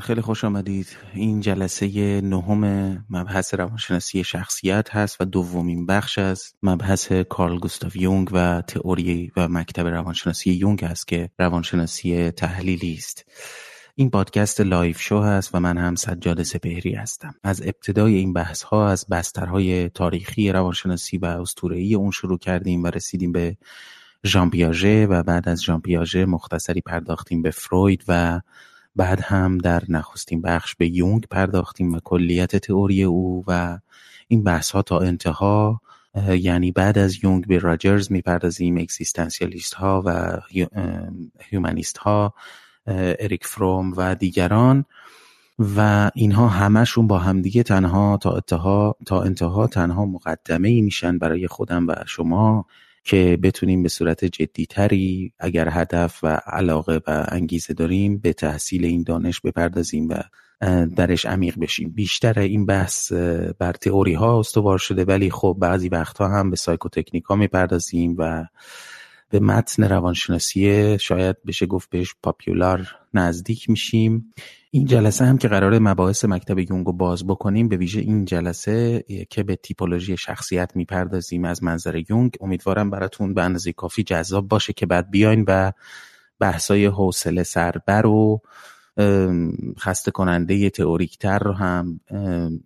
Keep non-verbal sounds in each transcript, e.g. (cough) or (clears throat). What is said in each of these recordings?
خیلی خوش آمدید. این جلسه نهم مبحث روانشناسی شخصیت هست و دومین بخش از مبحث کارل گوستاف یونگ و تئوری و مکتب روانشناسی یونگ است که روانشناسی تحلیلی است. این پادکست لایف شو هست و من هم سجاد سپهری هستم. از ابتدای این بحث ها از بسترهای تاریخی روانشناسی و اسطوره‌ای اون شروع کردیم و رسیدیم به ژان پیاژه و بعد از ژان پیاژه مختصری پرداختیم به فروید و بعد هم در نخستین بخش به یونگ پرداختیم و کلیت تئوری او و این بحث ها تا انتها یعنی بعد از یونگ به راجرز می‌پردازیم اکسیستانسیالیست ها و هیومانیست ها اریک فروم و دیگران و اینها همشون با همدیگه تنها تا انتها تا انتها تنها مقدمه ای میشن برای خودم و شما. که بتونیم به صورت جدیتری اگر هدف و علاقه و انگیزه داریم به تحصیل این دانش بپردازیم و درش عمیق بشیم. بیشتر این بحث بر تئوری ها استوار شده ولی خب بعضی وقتها هم به سایکوتکنیک ها می‌پردازیم و به متن روانشناسی شاید بشه گفت بهش پاپیولار نزدیک میشیم. این جلسه هم که قرار مباحث مکتب یونگ رو باز بکنیم به ویژه این جلسه که به تیپولوژی شخصیت می‌پردازیم از منظر یونگ. امیدوارم براتون به اندازه کافی جذاب باشه که بعد بیاین و بحثای حوصله سربر و خسته کننده تئوریکتر رو هم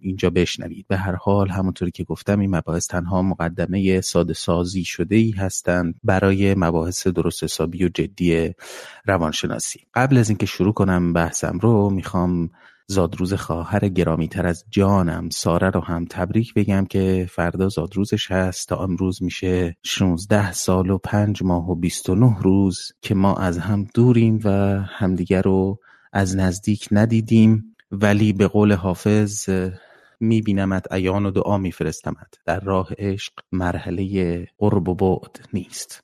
اینجا بشنوید. به هر حال همونطوری که گفتم این مباحث تنها مقدمه ساده سازی شده ای هستند برای مباحث درست حسابی و جدی روانشناسی. قبل از اینکه شروع کنم بحثم رو می‌خوام زادروز خواهر گرامی تر از جانم ساره رو هم تبریک بگم که فردا زادروزش هست. تا امروز میشه 16 سال و 5 ماه و 29 روز که ما از هم دوریم و همدیگر رو از نزدیک ندیدیم ولی به قول حافظ میبینمت ایان و دعا میفرستمت. در راه عشق مرحله قرب و بعد نیست.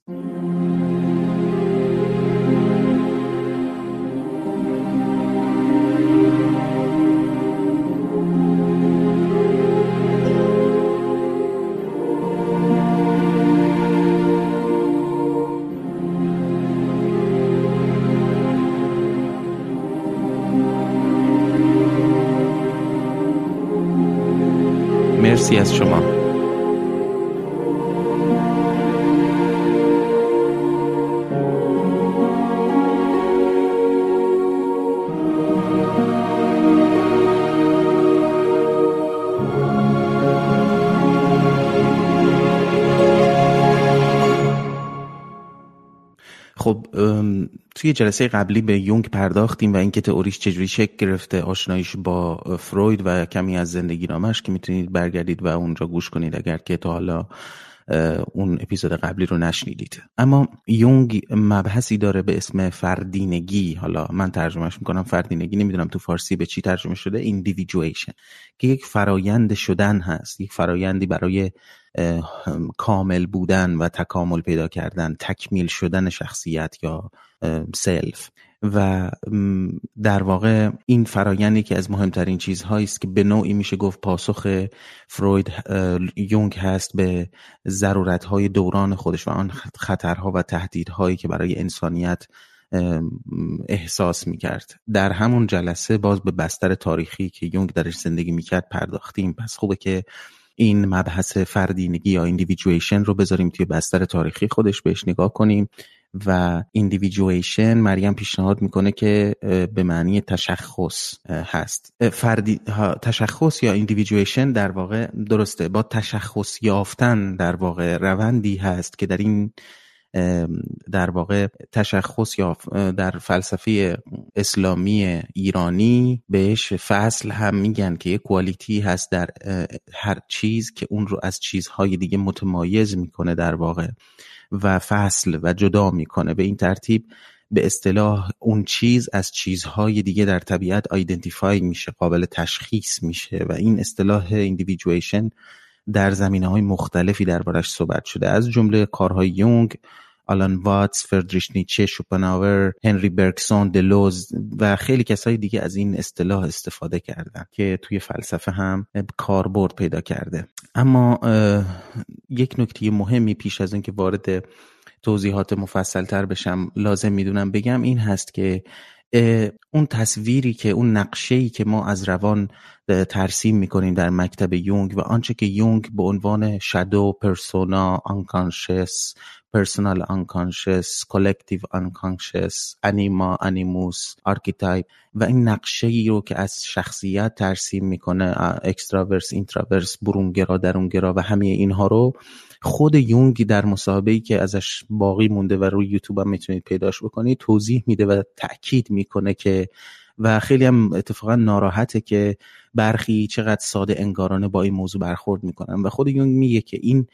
توی جلسه قبلی به یونگ پرداختیم و اینکه تئوریش چجوری شکل گرفته آشناییش با فروید و کمی از زندگی نامش که می‌تونید برگردید و اونجا گوش کنید اگر که تا حالا اون اپیزود قبلی رو نشنیدید. اما یونگ مبحثی داره به اسم فردینگی. حالا من ترجمهش می‌کنم فردینگی نمی‌دونم تو فارسی به چی ترجمه شده ایندیویدویشن که یک فرایند شدن هست یک فرایندی برای کامل بودن و تکامل پیدا کردن تکمیل شدن شخصیت یا self و در واقع این فرایندی که از مهمترین چیزهایی است که به نوعی میشه گفت پاسخ فروید یونگ هست به ضرورتهای دوران خودش و آن خطرها و تهدیدهایی که برای انسانیت احساس می‌کرد. در همون جلسه باز به بستر تاریخی که یونگ درش زندگی می‌کرد پرداختیم. پس خوبه که این مبحث فردینگی یا individuation رو بذاریم توی بستر تاریخی خودش بهش نگاه کنیم. و ایندیویدویشن مریم پیشنهاد می‌کنه که به معنی تشخص هست. فردی تشخص یا ایندیویدویشن در واقع درسته. با تشخص یافتن در واقع روندی هست که در این در واقع تشخص یا در فلسفه اسلامی ایرانی بهش فصل هم میگن که یه کوالیتی هست در هر چیز که اون رو از چیزهای دیگه متمایز می‌کنه در واقع. و فصل و جدا می‌کنه. به این ترتیب به اصطلاح اون چیز از چیزهای دیگه در طبیعت آیدنتیفای میشه قابل تشخیص میشه و این اصطلاح ایندیویدویشن در زمینه های مختلفی دربارش صحبت شده. از جمله کارهای یونگ آلان واتس، فردریش نیچه، شوپناور، هنری برکسون، دلوز و خیلی کسای دیگه از این اصطلاح استفاده کردن که توی فلسفه هم کاربرد پیدا کرده. اما یک نکته مهمی پیش از اینکه وارد توضیحات مفصل تر بشم لازم می‌دونم بگم این هست که اون تصویری که اون نقشه‌ای که ما از روان ترسیم می‌کنیم در مکتب یونگ و آنچه که یونگ به عنوان shadow persona unconscious personal unconscious collective unconscious anima animus archetype و این نقشه ای رو که از شخصیت ترسیم می‌کنه extrovert introvert برونگرا درونگرا و همه اینها رو خود یونگ در مصاحبه‌ای که ازش باقی مونده و روی یوتیوب هم می‌تونید پیداش بکنید توضیح میده و تاکید می‌کنه که و خیلی هم اتفاقا ناراحته که برخی چقدر ساده انگارانه با این موضوع برخورد می‌کنن. و خود یونگ میگه که این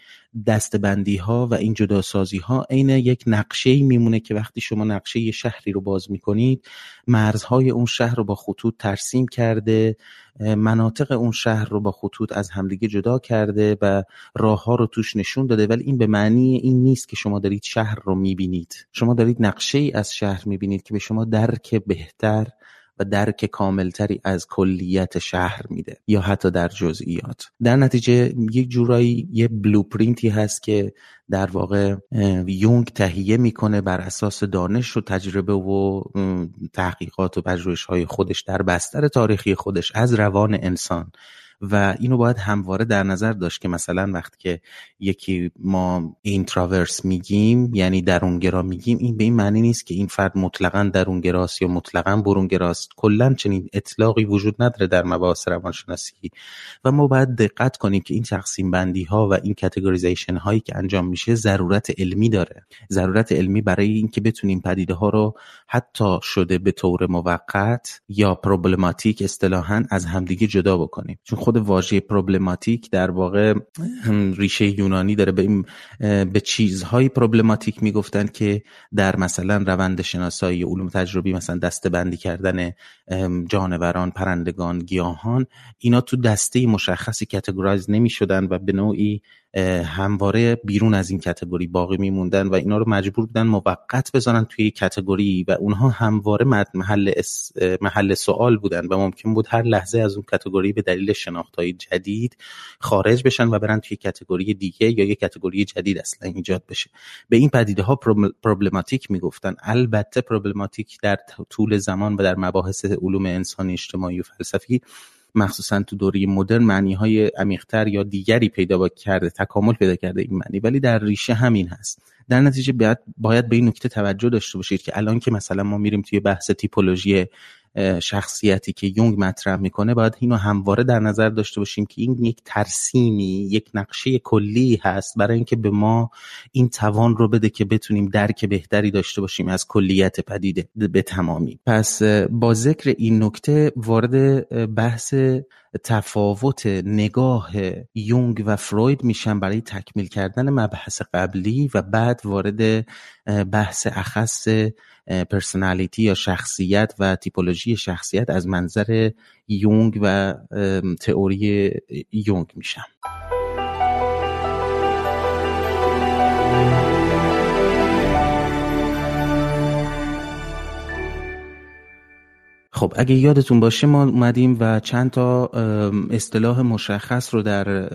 دسته‌بندی ها و این جداسازی ها عین یک نقشه میمونه که وقتی شما نقشه یه شهری رو باز می‌کنید مرزهای اون شهر رو با خطوط ترسیم کرده مناطق اون شهر رو با خطوط از همدیگه جدا کرده و راه ها رو توش نشون داده. ولی این به معنی این نیست که شما دارید شهر رو می‌بینید. شما دارید نقشه ای از شهر می‌بینید که به شما درک بهتر و درک کاملتری از کلیت شهر میده یا حتی در جزئیات. در نتیجه یک جورایی یه بلوپرینتی هست که در واقع یونگ تهیه می‌کنه بر اساس دانش و تجربه و تحقیقات و پژوهش های خودش در بستر تاریخی خودش از روان انسان. و اینو باید همواره در نظر داشت که مثلا وقتی که یکی ما introvert میگیم یعنی درونگرا میگیم این به این معنی نیست که این فرد مطلقا درونگراست یا مطلقا برونگراست. کلا چنین اطلاقی وجود نداره در مباحث روانشناسی. و ما باید دقت کنیم که این تقسیم بندی ها و این categorization هایی که انجام میشه ضرورت علمی داره. ضرورت علمی برای اینکه بتونیم پدیده ها رو حتی شده به طور موقت یا پروبلماتیک اصطلاحا از همدیگه جدا بکنیم. چون خود واژه پروبلماتیک در واقع ریشه یونانی داره به این به چیزهای پروبلماتیک می‌گفتن که در مثلا روند شناسایی علوم تجربی مثلا دسته بندی کردن جانوران پرندگان گیاهان اینا تو دسته مشخصی کاتگورایز نمی شدن و به نوعی همواره بیرون از این کتگوری باقی میموندن و اینا رو مجبور بودن موقت بزنن توی کتگوری و اونها همواره محل محل سوال بودن و ممکن بود هر لحظه از اون کتگوری به دلیل شناختهای جدید خارج بشن و برن توی کتگوری دیگه یا یه کتگوری جدید اصلا ایجاد بشه. به این پدیده ها پروبلماتیک می‌گفتن. البته پروبلماتیک در طول زمان و در مباحث علوم انسانی اجتماعی و فلسفی مخصوصا تو دوره مدرن معنی های عمیقتر یا دیگری پیدا کرده تکامل پیدا کرده این معنی. ولی در ریشه همین هست. در نتیجه باید, باید به این نکته توجه داشته باشید که الان که مثلا ما میریم توی بحث تیپولوژی شخصیتی که یونگ مطرح می‌کنه باید اینو همواره در نظر داشته باشیم که این یک ترسیمی یک نقشه کلی هست برای اینکه به ما این توان رو بده که بتونیم درک بهتری داشته باشیم از کلیت پدیده به تمامی. پس با ذکر این نکته وارد بحث تفاوت نگاه یونگ و فروید میشن برای تکمیل کردن مبحث قبلی و بعد وارد بحث اخص پرسنالیتی یا شخصیت و تیپولوژی شخصیت از منظر یونگ و تئوری یونگ میشم. خب اگه یادتون باشه ما اومدیم و چند تا اصطلاح مشخص رو در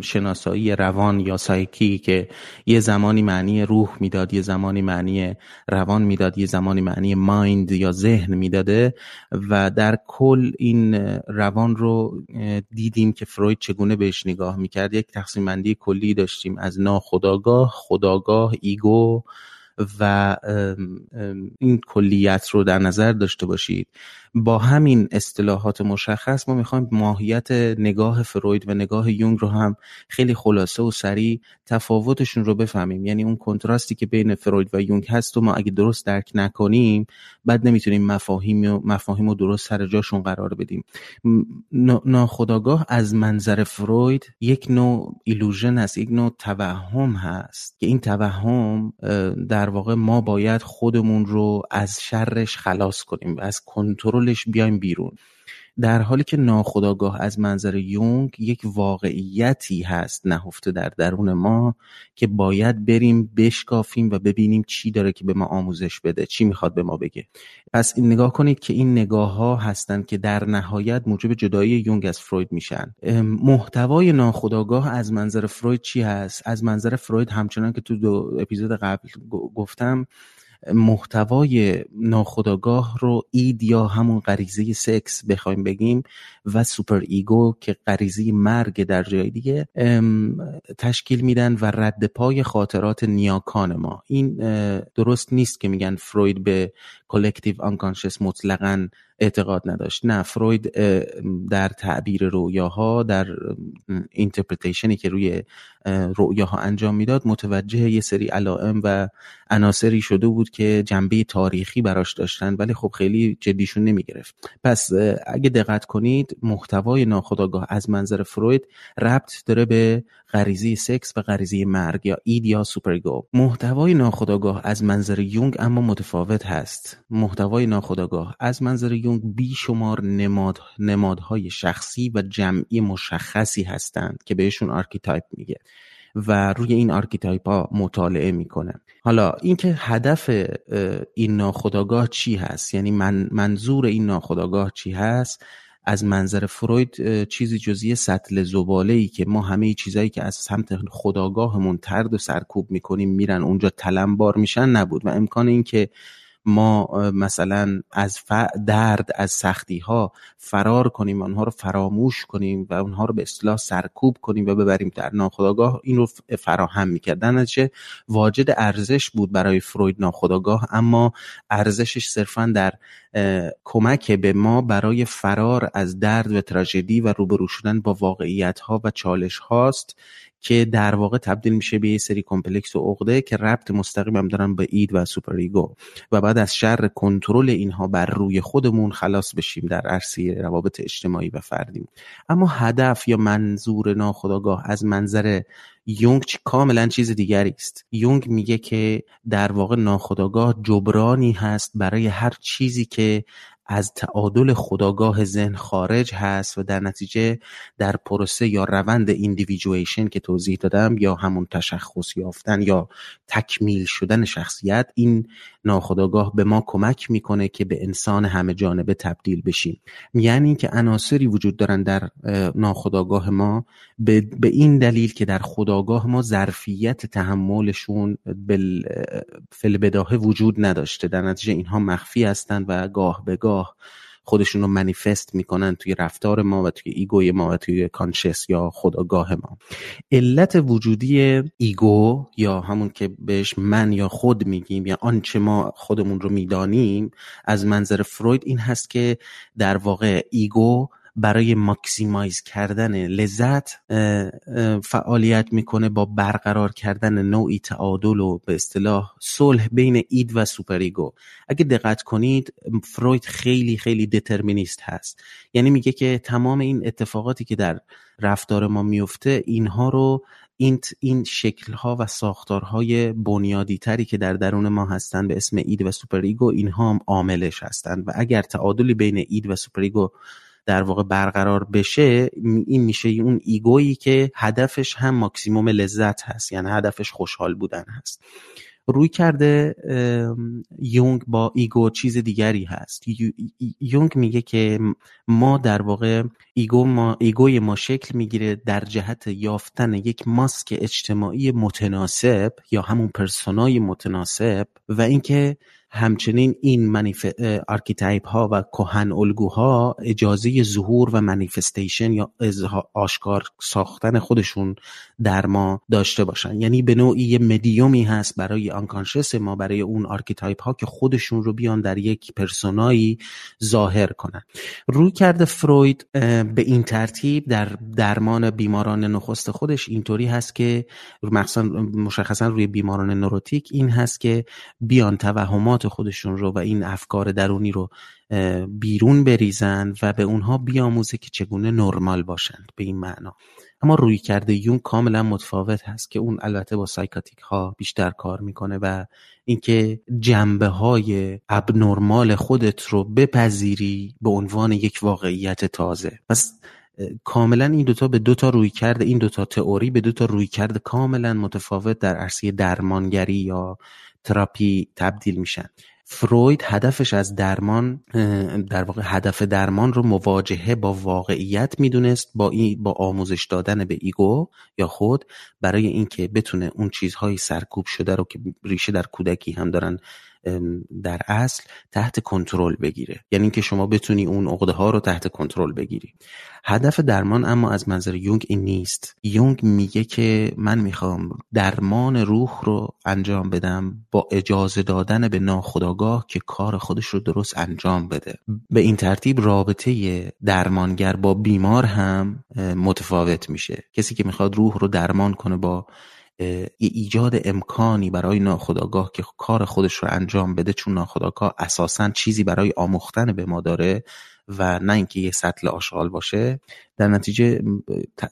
شناسایی روان یا سایکی که یه زمانی معنی روح می‌داد یه زمانی معنی روان می‌داد یه زمانی معنی مایند یا ذهن می‌داده و در کل این روان رو دیدیم که فروید چگونه بهش نگاه می‌کرد. یک تقسیم بندی کلی داشتیم از ناخداگاه خداگاه ایگو و این کلیت رو در نظر داشته باشید. با همین اصطلاحات مشخص ما می‌خوایم ماهیت نگاه فروید و نگاه یونگ رو هم خیلی خلاصه و سریع تفاوتشون رو بفهمیم. یعنی اون کنتراستی که بین فروید و یونگ هست و ما اگه درست درک نکنیم بعد نمی‌تونیم مفاهیم و مفاهیم رو درست سر جاشون قرار بدیم. ناخداگاه از منظر فروید یک نوع ایلوژن هست یک نوع توهم هست که این توهم در واقع ما باید خودمون رو از شرش خلاص کنیم و از کنترل کنترلش بیایم بیرون. در حالی که ناخداگاه از منظر یونگ یک واقعیتی هست نهفته در درون ما که باید بریم بشکافیم و ببینیم چی داره که به ما آموزش بده. چی می‌خواد به ما بگه؟ پس این نگاه کنید که این نگاه ها هستند که در نهایت موجب جدایی یونگ از فروید میشن. محتوای ناخداگاه از منظر فروید چی هست؟ از منظر فروید همچنان که تو دو اپیزود قبل گفتم محتوای ناخودآگاه رو id یا همون غریزه سکس بخوایم بگیم و superego که غریزه مرگ در جای دیگه تشکیل میدن و رد پای خاطرات نیاکان ما. این درست نیست که میگن فروید به collective unconscious مطلقا اعتقاد نداشت. نه فروید در تعبیر رویاها در interpretation ی که روی رویاها انجام می‌داد متوجه یه سری علائم و عناصری شده بود که جنبه تاریخی براش داشتن ولی خب خیلی جدیشون نمی‌گرفت. پس اگه دقت کنید محتوای ناخودآگاه از منظر فروید ربط داره به غریزه سکس و غریزه مرگ یا id یا superego. محتوای ناخودآگاه از منظر یونگ اما متفاوت هست. محتوای ناخودآگاه از منظر یونگ بیشمار نماد نمادهای شخصی و جمعی مشخصی هستند که بهشون archetype میگه و روی این archetype ها مطالعه می‌کنه. حالا اینکه هدف این ناخودآگاه چی هست؟ یعنی من منظور این ناخودآگاه چی هست؟ از منظر فروید چیزی جز یه سطل زباله ای که ما همه چیزایی که از سمت خودآگاهمون طرد و سرکوب می‌کنیم میرن اونجا تلمبار میشن نبود و امکان این که ما مثلا از درد از سختی ها فرار کنیم آنها رو فراموش کنیم و اونها رو به اصطلاح سرکوب کنیم و ببریم در ناخودآگاه این رو فراهم می‌کردن. نتیجه واجد ارزش بود برای فروید ناخودآگاه اما ارزشش صرفا در کمک به ما برای فرار از درد و تراژدی و روبرو شدن با واقعیت ها و چالش هاست که در واقع تبدیل میشه به یه سری complex و عقده که ربط مستقیم هم دارن به id و superego. و بعد از شر کنترل اینها بر روی خودمون خلاص بشیم در عرصه روابط اجتماعی و فردی. اما هدف یا منظور ناخداگاه از منظر یونگ کاملا چیز دیگری است. یونگ میگه که در واقع ناخداگاه جبرانی هست برای هر چیزی که از تعادل خداگاه ذهن خارج هست و در نتیجه در پروسه یا روند ایندیویژویشن که توضیح دادم یا همون تشخص یافتن یا تکمیل شدن شخصیت این ناخداگاه به ما کمک می‌کنه که به انسان همه جانبه تبدیل بشیم. یعنی که عناصری وجود دارن در ناخودآگاه ما. به, این دلیل که در خودآگاه ما ظرفیت تحملشون فی‌البداهه وجود نداشته. در نتیجه اینها مخفی هستند و گاه به گاه خودشون رو منیفست می‌کنن توی رفتار ما و توی ego ی ما و توی conscious یا خودآگاه ما. علت وجودی ego یا همون که بهش من یا خود میگیم یا آنچه ما خودمون رو می‌دانیم از منظر فروید این هست که در واقع ego برای maximize کردن لذت فعالیت می‌کنه با برقرار کردن نوعی تعادل و به اصطلاح صلح بین id و superego. اگه دقت کنید فروید خیلی خیلی determinist هست. یعنی میگه که تمام این اتفاقاتی که در رفتار ما میفته اینها رو این این شکلها و ساختارهای بنیادی تری که در درون ما هستند به اسم id و superego اینها هم عاملش هستند و اگر تعادلی بین id و superego در واقع برقرار بشه این میشه اون ego یی که هدفش هم ماکسیموم لذت هست یعنی هدفش خوشحال بودن هست. رویکرد یونگ با ego چیز دیگری هست. یونگ میگه که ما در واقع ego ما ego ی ما شکل می‌گیره در جهت یافتن یک ماسک اجتماعی متناسب یا همون persona ی متناسب و اینکه همچنین این manif... archetype ها و کهن الگوها اجازه ظهور و manifestation یا آشکار ساختن خودشون در ما داشته باشن. یعنی به نوعی یه مدیومی هست برای unconscious ما برای اون archetype ها که خودشون رو بیان در یک پرسونایی ظاهر کنن. رویکرد فروید به این ترتیب در درمان بیماران نخست خودش اینطوری هست که مخصوصا مشخصا روی بیماران نوروتیک این هست که بیان توهمات خودشون رو و این افکار درونی رو بیرون بریزن و به اونها بیاموزه که چگونه نرمال باشند به این معنا. اما روی کرده یون کاملا متفاوت هست که اون البته با سایکاتیک ها بیشتر کار می‌کنه و اینکه جنبه های ابنرمال خودت رو بپذیری به عنوان یک واقعیت تازه. پس کاملا این دوتا به دوتا رویکرد این دوتا تئوری به دوتا رویکرد کاملا متفاوت در عرصه درمانگری یا تراپی تبدیل میشن. فروید هدفش از درمان در واقع هدف درمان رو مواجهه با واقعیت می‌دونست با این با آموزش دادن به ego یا خود برای اینکه بتونه اون چیزهای سرکوب شده رو که ریشه در کودکی هم دارن در اصل تحت کنترل بگیره. یعنی اینکه شما بتونی اون عقده ها رو تحت کنترل بگیری. هدف درمان اما از منظر یونگ این نیست. یونگ میگه که من می‌خوام درمان روح رو انجام بدم با اجازه دادن به ناخداگاه که کار خودش رو درست انجام بده. به این ترتیب رابطه درمانگر با بیمار هم متفاوت میشه. کسی که می‌خواد روح رو درمان کنه با ایجاد امکانی برای ناخداگاه که کار خودش رو انجام بده چون ناخداگاه اساسا چیزی برای آموختن به ما داره و نه اینکه یه سطل آشغال باشه. در نتیجه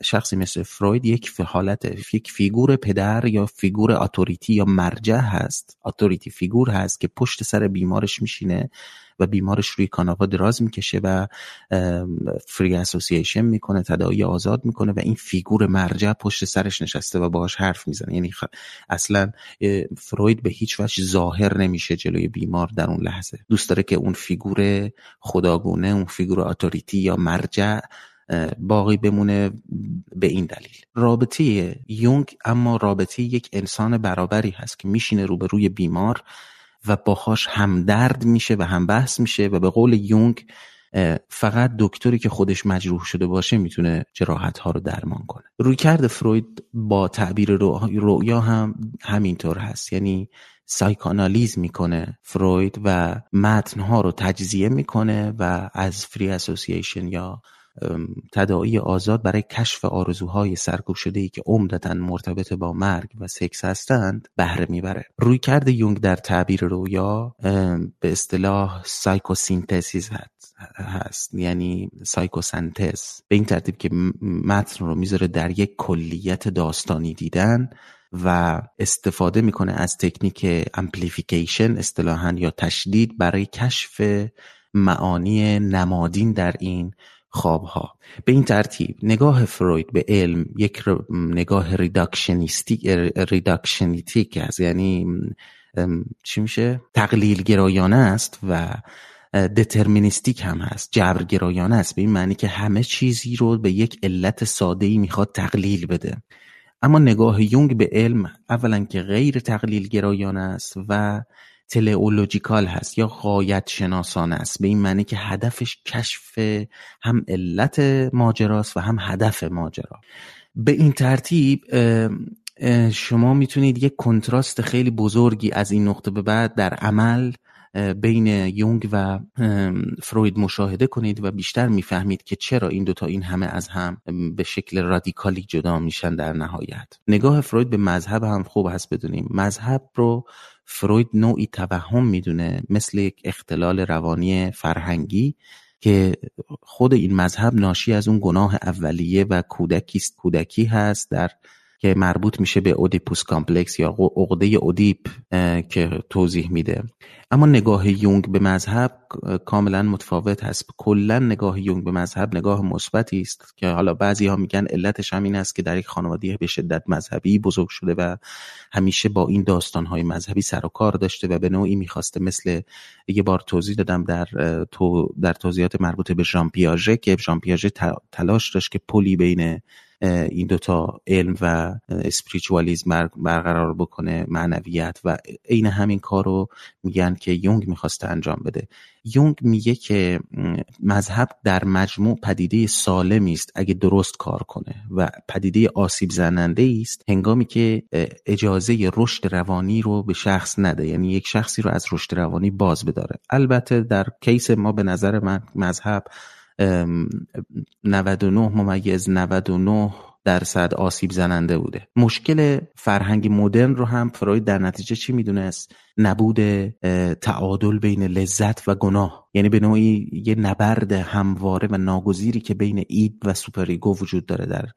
شخصی مثل فروید یک حالت یک فیگور پدر یا figure authority یا مرجع هست authority figure هست که پشت سر بیمارش میشینه و بیمارش روی کاناپه دراز می‌کشه و free association می‌کنه تداعی آزاد می‌کنه و این فیگور مرجع پشت سرش نشسته و باهاش حرف می‌زنه. یعنی اصلا فروید به هیچ وجه ظاهر نمیشه جلوی بیمار در اون لحظه. دوست داره که اون فیگور خداگونه اون فیگور اتوریتی یا مرجع باقی بمونه به این دلیل. رابطه یونگ اما رابطه یک انسان برابری هست که میشینه روبروی بیمار و باهاش همدرد میشه و هم بحث میشه و به قول یونگ فقط دکتری که خودش مجروح شده باشه می‌تونه جراحت ها رو درمان کنه. رویکرد فروید با تعبیر رویا هم همینطور هست. یعنی psychoanalyze می‌کنه فروید و متنها رو تجزیه می‌کنه و از free association یا تداعی آزاد برای کشف آرزوهای سرکوب شده ای که عمدتا مرتبط با مرگ و سکس هستند بهره می‌بره. رویکرد یونگ در تعبیر رویا به اصطلاح psychosynthesis هست یعنی سایکوسنتز. به این ترتیب که متن رو می‌ذاره در یک کلیت داستانی دیدن و استفاده می‌کنه از تکنیک amplification اصطلاحا یا تشدید برای کشف معانی نمادین در این خوابها. به این ترتیب نگاه فروید به علم یک نگاه reductionistic است. یعنی چی میشه؟ تقلیل گرایانه است و deterministic هم هست. جبرگرایانه است. به این معنی که همه چیزی رو به یک علت ساده ای می‌خواد تقلیل بده. اما نگاه یونگ به علم اولا که غیر تقلیل گرایانه است و تلئولوژیکال هست یا غایت شناسانه است. به این معنی که هدفش کشف هم علت ماجراست و هم هدف ماجرا. به این ترتیب شما می‌تونید یک کنتراست خیلی بزرگی از این نقطه به بعد در عمل بین یونگ و فروید مشاهده کنید و بیشتر می‌فهمید که چرا این دوتا این همه از هم به شکل رادیکالی جدا میشن در نهایت. نگاه فروید به مذهب هم خوب هست بدونیم. مذهب رو فروید نوعی توهم می‌دونه مثل یک اختلال روانی فرهنگی که خود این مذهب ناشی از اون گناه اولیه و کودکی کودکی هست در که مربوط میشه به Oedipus complex یا عقده اودیپ که توضیح میده. اما نگاه یونگ به مذهب کاملا متفاوت هست. کلا نگاه یونگ به مذهب نگاه مثبتی است که حالا بعضی ها میگن علتش همین است که در یک خانواده به شدت مذهبی بزرگ شده و همیشه با این داستان های مذهبی سر و کار داشته و به نوعی می‌خواسته مثل یه بار توضیح دادم در تو در توضیحات مربوط به ژان پیاژه که ژان پیاژه تلاش داشت که پلی بین این دوتا علم و spiritualism برقرار بکنه معنویت و عین همین کار رو میگن که یونگ می‌خواسته انجام بده. یونگ میگه که مذهب در مجموع پدیده سالمی است اگه درست کار کنه و پدیده آسیب زننده است هنگامی که اجازه رشد روانی رو به شخص نده. یعنی یک شخصی رو از رشد روانی باز بداره. البته در کیس ما به نظر من مذهب 99 ممیز 99 درصد آسیب زننده بوده. مشکل فرهنگ مدرن رو هم فروید در نتیجه چی می‌دونست؟ نبود تعادل بین لذت و گناه. یعنی به نوعی یه نبرد همواره و ناگزیری که بین id و superego وجود داره در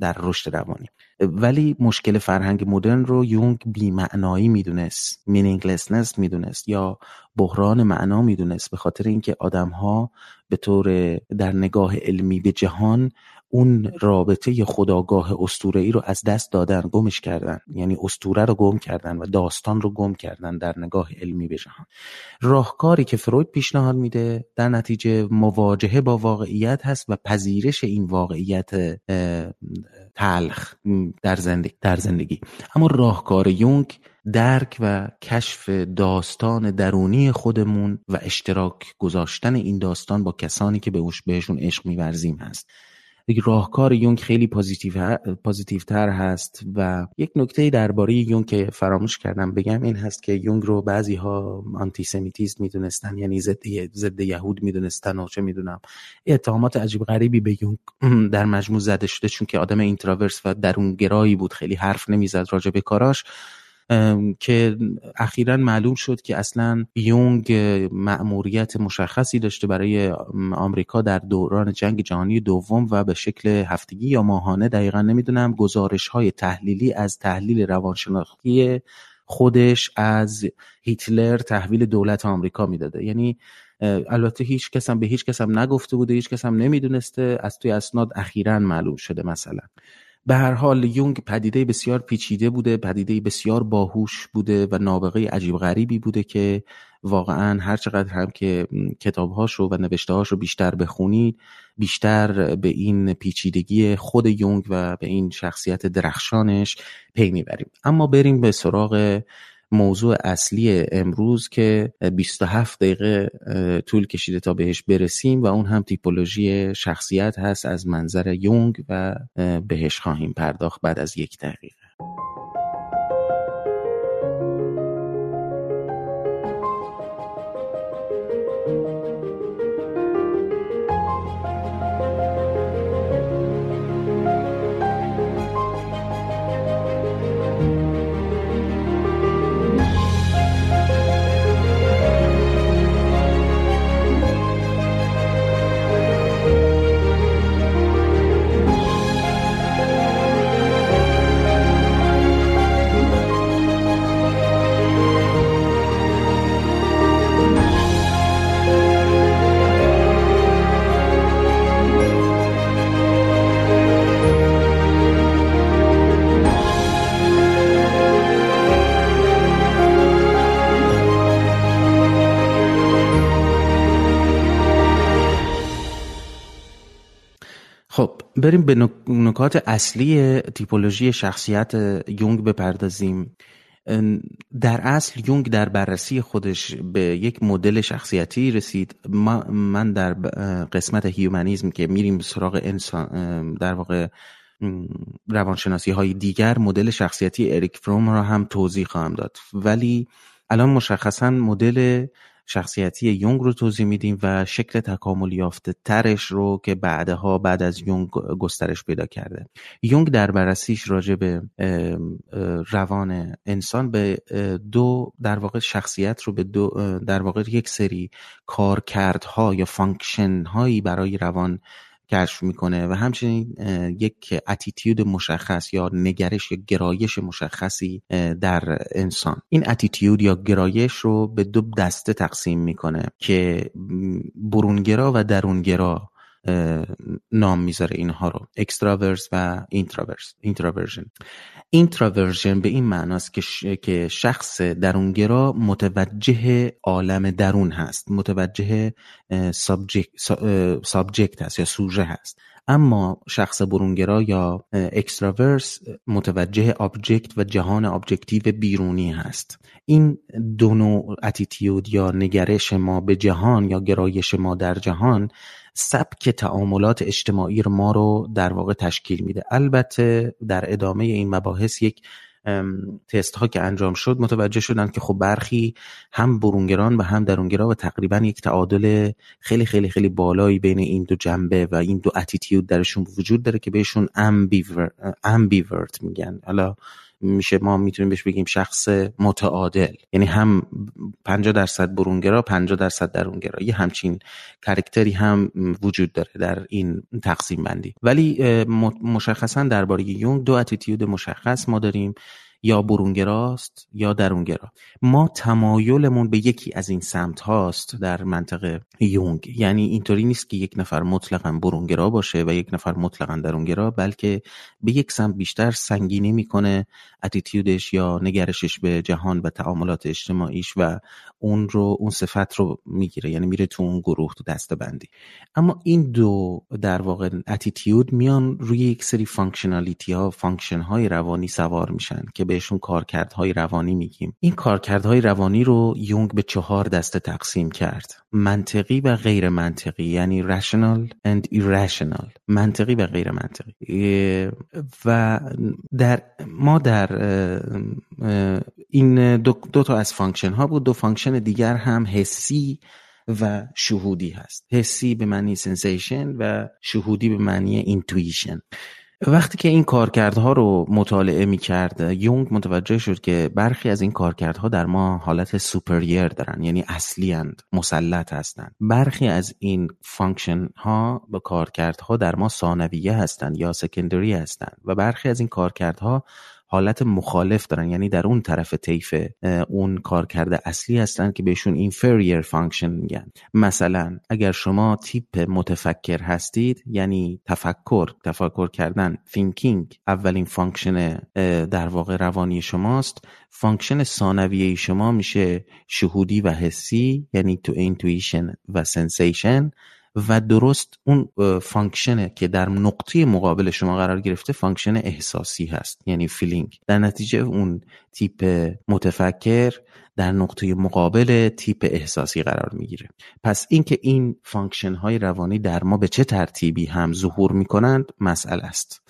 در رشد روانی. ولی مشکل فرهنگ مدرن رو یونگ بیمعنایی می‌دونست. meaninglessness می‌دونست یا بحران معنا می‌دونست به خاطر اینکه آدم ها به طور در نگاه علمی به جهان اون رابطه خودآگاه اسطوره ای رو از دست دادن گمش کردن. یعنی اسطوره رو گم کردن و داستان رو گم کردن در نگاه علمی به جهان. راهکاری که فروید پیشنهاد میده در نتیجه مواجهه با واقعیت هست و پذیرش این واقعیت تلخ در زندگی, در زندگی. اما راهکار یونگ درک و کشف داستان درونی خودمون و اشتراک گذاشتن این داستان با کسانی که بهشون عشق میورزیم هست. راهکار یونگ خیلی positive تر هست و یک نکته درباره یونگ که فراموش کردم بگم این هست که یونگ رو بعضی ها antisemitism می‌دونستن یعنی ضد ضد یهود می‌دونستن و چه می‌دونم. اتهامات عجیب غریبی به یونگ (clears throat) در مجموع زده شده چون که آدم اینتراورس و درون گرایی بود خیلی حرف نمی‌زد راجع به کاراش. که اخیرا معلوم شد که اصلا یونگ مأموریت مشخصی داشته برای آمریکا در دوران جنگ جهانی دوم و به شکل هفتگی یا ماهانه دقیقا نمی‌دونم گزارش های تحلیلی از تحلیل روانشناختی خودش از هیتلر تحویل دولت آمریکا می‌داده. یعنی البته هیچ کس هم به هیچ کس هم نگفته بوده هیچ کس هم نمی‌دونسته از توی اسناد اخیرا معلوم شده مثلا. به هر حال یونگ پدیده بسیار پیچیده بوده پدیده بسیار باهوش بوده و نابغه عجیب غریبی بوده که واقعا هر چقدر هم که کتابهاش و نوشتهاش رو بیشتر بخونید بیشتر به این پیچیدگی خود یونگ و به این شخصیت درخشانش پی می‌بریم اما بریم به سراغ موضوع اصلی امروز که 27 دقیقه طول کشیده تا بهش برسیم و اون هم تیپولوژی شخصیت هست از منظر یونگ و بهش خواهیم پرداخت بعد از یک دقیقه. بریم به نکات اصلی تیپولوژی شخصیت یونگ بپردازیم. در اصل یونگ در بررسی خودش به یک مدل شخصیتی رسید. من در قسمت humanism که میریم سراغ انسان در واقع روانشناسی های دیگر مدل شخصیتی اریک فروم را هم توضیح خواهم داد. ولی الان مشخصا مدل شخصیتی یونگ رو توضیح میدیم و شکل تکامل یافته ترش رو که بعدها بعد از یونگ گسترش پیدا کرده. یونگ در بررسیش راجع به روان انسان به دو در واقع شخصیت رو به دو در واقع یک سری کارکردها یا function هایی برای روان کشف می‌کنه و همچنین یک attitude مشخص یا نگرش یا گرایش مشخصی در انسان. این attitude یا گرایش رو به دو دسته تقسیم می‌کنه که برونگرا و درونگرا. نام می‌ذاره اینها رو. extravert و introvert introversion introversion به این معناست که که شخص درونگرا متوجه عالم درون هست. متوجه subject هست یا سوژه هست. اما شخص برونگرا یا اکستراورس متوجه object و جهان objective بیرونی هست. این دو نوع attitude یا نگرش ما به جهان یا گرایش ما در جهان سبک تعاملات اجتماعی ما رو در واقع تشکیل میده. البته در ادامه این مباحث یک تست ها که انجام شد متوجه شدن که خب برخی هم برونگران و هم درونگرا و تقریبا یک تعادل خیلی خیلی خیلی بالایی بین این دو جنبه و این دو اتیتیود درشون وجود داره که بهشون امبیورت میگن. حالا میشه ما می‌تونیم بهش بگیم شخص متعادل. یعنی هم 50 درصد برونگرا 50 درصد درونگرا. یه همچین کرکتری هم وجود داره در این تقسیم بندی. ولی مشخصا درباره یونگ دو اتیتیود مشخص ما داریم. یا برونگراست یا درونگرا. ما تمایلمون به یکی از این سمت هاست در منطقه یونگ. یعنی اینطوری نیست که یک نفر مطلقا برونگرا باشه و یک نفر مطلقا درونگرا بلکه به یک سمت بیشتر سنگینی می‌کنه attitude ش یا نگرشش به جهان و تعاملات اجتماعیش و اون رو اون صفت رو می‌گیره. یعنی میره تو اون گروه تو دسته بندی اما این دو در واقع attitude میان روی یک سری functionality ها function های روانی سوار میشن که بهشون کارکردهای روانی میگیم. این کارکردهای روانی رو یونگ به چهار دسته تقسیم کرد. منطقی و غیر منطقی یعنی rational and irrational. منطقی و غیر منطقی و در ما در این دو, دو تا از function ها بود. دو function دیگر هم حسی و شهودی هست. حسی به معنی sensation و شهودی به معنی intuition وقتی که این کارکردها رو مطالعه می کرد یونگ متوجه شد که برخی از این کارکردها در ما حالت superior دارن یعنی اصلی اند مسلط هستند برخی از این function ها به کارکردها در ما ثانویه هستند یا secondary هستند و برخی از این کارکردها حالت مخالف دارن. یعنی در اون طرف طیف اون کارکرد اصلی هستن که بهشون inferior function میگن. مثلا اگر شما تیپ متفکر هستید یعنی تفکر تفکر کردن thinking اولین function در واقع روانی شماست. function ثانویه شما میشه شهودی و حسی یعنی intuition و sensation. و درست اون function ه که در نقطه مقابل شما قرار گرفته function احساسی هست یعنی feeling. در نتیجه اون تیپ متفکر در نقطه مقابل تیپ احساسی قرار می‌گیره. پس اینکه این function های روانی در ما به چه ترتیبی هم ظهور می‌کنند مسئله است.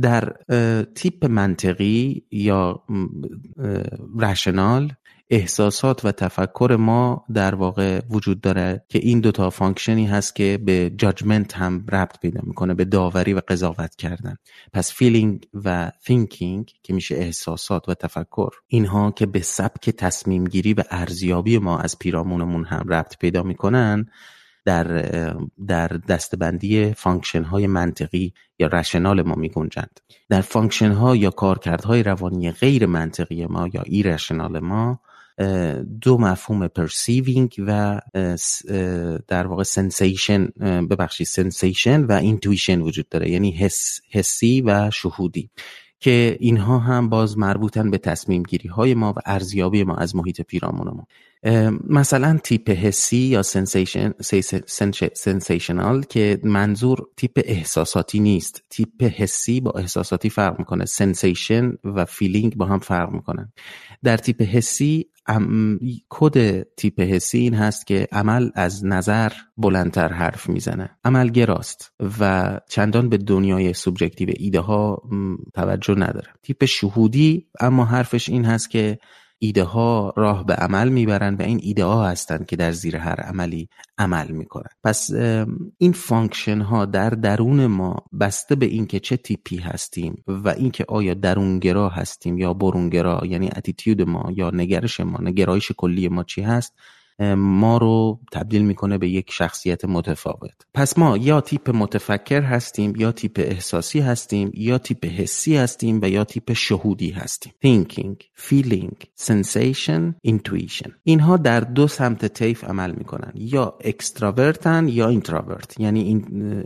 در تیپ منطقی یا rational احساسات و تفکر ما در واقع وجود داره که این دوتا function ی هست که به judgment هم ربط پیدا می‌کنه به داوری و قضاوت کردن. پس feeling و thinking که میشه احساسات و تفکر اینها که به سبک تصمیم گیری و ارزیابی ما از پیرامونمون هم ربط پیدا می‌کنن در در دسته‌بندی function های منطقی یا rational ما می گنجند در function ها یا کارکردهای روانی غیر منطقی ما یا irrational ما دو مفهوم perceiving و در واقع sensation ببخشید sensation و intuition وجود داره. یعنی حس، حسی و شهودی که اینها هم باز مربوطن به تصمیم گیری های ما و ارزیابی ما از محیط پیرامون ما. مثلا تیپ حسی یا sensation sensational که منظور تیپ احساساتی نیست. تیپ حسی با احساساتی فرق می‌کنه. sensation و feeling با هم فرق می‌کنن. در تیپ حسی کد تیپ حسی این هست که عمل از نظر بلندتر حرف می‌زنه. عمل گراست و چندان به دنیای subjective ایده ها توجه نداره. تیپ شهودی اما حرفش این هست که ایده ها راه به عمل می‌برن و این ایده ها هستند که در زیر هر عملی عمل می‌کنن. پس این function ها در درون ما بسته به اینکه چه تیپی هستیم و اینکه آیا درونگرا هستیم یا برونگرا یعنی attitude ما یا نگرش ما گرایش کلی ما چی هست؟ ما رو تبدیل می‌کنه به یک شخصیت متفاوت. پس ما یا تیپ متفکر هستیم یا تیپ احساسی هستیم یا تیپ حسی هستیم و یا تیپ شهودی هستیم. Thinking feeling sensation intuition. اینها در دو سمت طیف عمل می‌کنن. یا extravert ن یا introvert یعنی این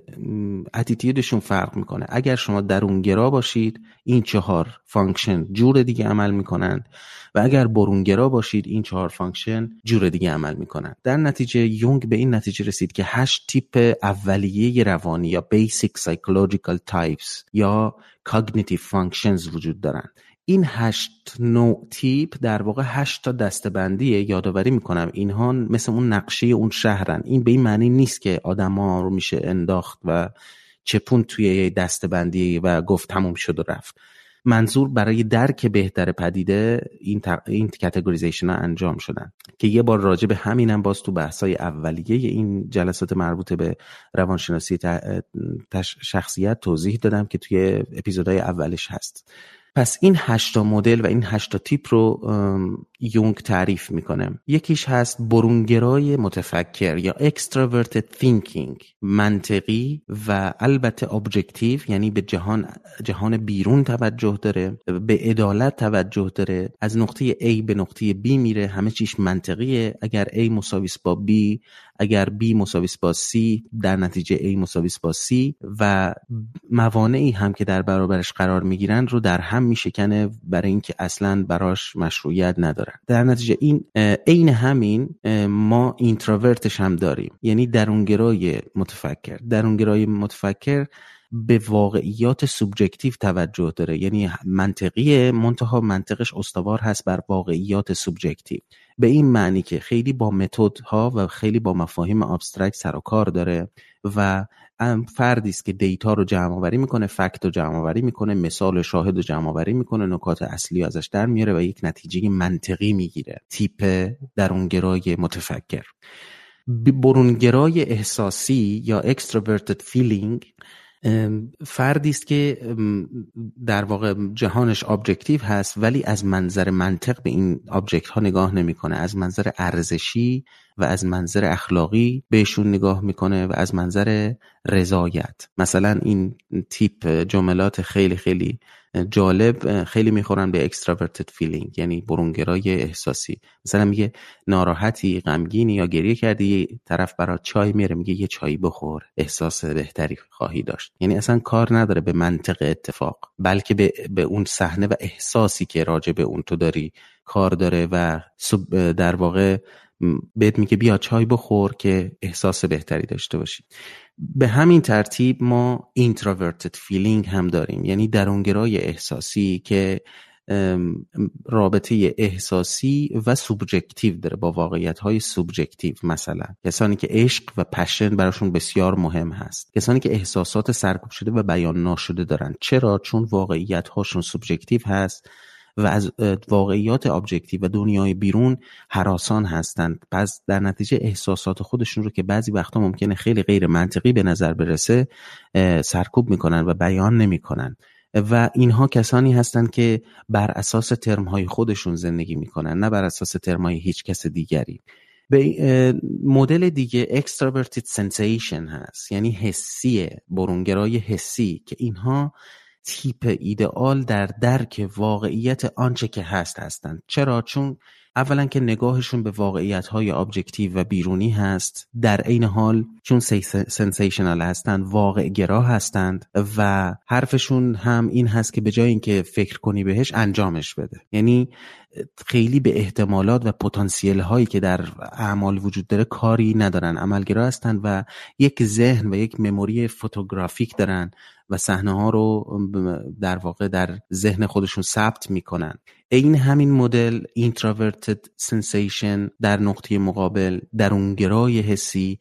attitude شون فرق می‌کنه. اگر شما درونگرا باشید این چهار function جور دیگه عمل می‌کنن و اگر برونگرا باشید این چهار function جور دیگه عمل می‌کنن. در نتیجه یونگ به این نتیجه رسید که هشت تیپ اولیه روانی یا basic psychological types یا cognitive functions وجود دارن این هشت نوع تیپ در واقع هشت تا دسته‌بندیه یادآوری می‌کنم. اینها مثل اون نقشه اون شهرن. این به این معنی نیست که آدما رو میشه انداخت و چپون توی دسته‌بندی و گفت تموم شد و رفت. منظور برای درک بهتر پدیده این, تق... این کتگوریزیشن ها انجام شدن. که یه بار راجع به همینم باز تو بحثای اولیه این جلسات مربوط به روانشناسی شخصیت توضیح دادم که توی اپیزودهای اولش هست. پس این هشتا مدل و این هشتا تیپ رو یونگ تعریف می‌کنه. یکیش هست برونگرای متفکر یا extroverted thinking منطقی و البته ابجکتیو یعنی به جهان جهان بیرون توجه داره به عدالت توجه داره از نقطه A به نقطه B میره همه چیش منطقیه اگر A مساویس با B اگر B مساویس با C در نتیجه A مساویس با C و موانعی هم که در برابرش قرار می‌گیرن رو در هم میشکنه برای اینکه اصلا براش مشروعیت نداره. دارن. در نتیجه این عین همین ما introvert ش هم داریم. یعنی درونگرای متفکر. درونگرای متفکر به واقعیات subjective توجه داره. یعنی منطقیه منتها منطقش استوار هست بر واقعیات subjective. به این معنی که خیلی با ها و خیلی با مفاهیم abstract سر و کار داره و فردی است که data رو جمع آوری می‌کنه fact رو جمع آوری می‌کنه مثال شاهد رو جمع آوری می‌کنه نکات اصلی ازش در میاره و یک نتیجه منطقی می‌گیره. تیپ درونگرای متفکر. برونگرای احساسی یا extroverted feeling فردی است که در واقع جهانش objective هست ولی از منظر منطق به این object ها نگاه نمی‌کنه. از منظر ارزشی و از منظر اخلاقی بهشون نگاه می‌کنه و از منظر رضایت. مثلا این تیپ جملات خیلی خیلی جالب خیلی می‌خورن به extroverted feeling یعنی برونگرای احساسی. مثلا میگه ناراحتی غمگینی یا گریه کردی طرف برات چای میره میگه یه چایی بخور احساس بهتری خواهی داشت. یعنی اصلا کار نداره به منطق اتفاق بلکه به, به اون صحنه و احساسی که راجع به اون تو داری کار داره و در واقع بهت میگه بیا چای بخور که احساس بهتری داشته باشی. به همین ترتیب ما introverted feeling هم داریم. یعنی درونگرای احساسی که رابطه احساسی و subjective داره با واقعیت های subjective مثلا کسانی که عشق و passion براشون بسیار مهم هست. کسانی که احساسات سرکوب شده و بیان ناشده دارن. چرا؟ چون واقعیت هاشون subjective هست. و از واقعیات objective و دنیای بیرون هراسان هستند. پس در نتیجه احساسات خودشون رو که بعضی وقتا ممکنه خیلی غیر منطقی به نظر برسه سرکوب می‌کنن و بیان نمی‌کنن. و اینها کسانی هستند که بر اساس ترمهای خودشون زندگی می‌کنن نه بر اساس ترمهای هیچ کس دیگری. یه مدل دیگه extroverted sensation هست یعنی حسیه برونگرای حسی که اینها تیپ ایدئال در درک واقعیت آنچه که هست هستند. چرا؟ چون اولا که نگاهشون به واقعیت های objective و بیرونی هست. در عین حال چون sensational هستند واقع گرا هستند و حرفشون هم این هست که به جای اینکه فکر کنی بهش انجامش بده. یعنی خیلی به احتمالات و پتانسیل هایی که در اعمال وجود داره کاری ندارن. عملگرا هستند و یک ذهن و یک مموری فوتوگرافیک دارن و صحنه ها رو در واقع در ذهن خودشون ثبت می‌کنن. این همین مدل introverted sensation در نقطه مقابل درونگرای حسی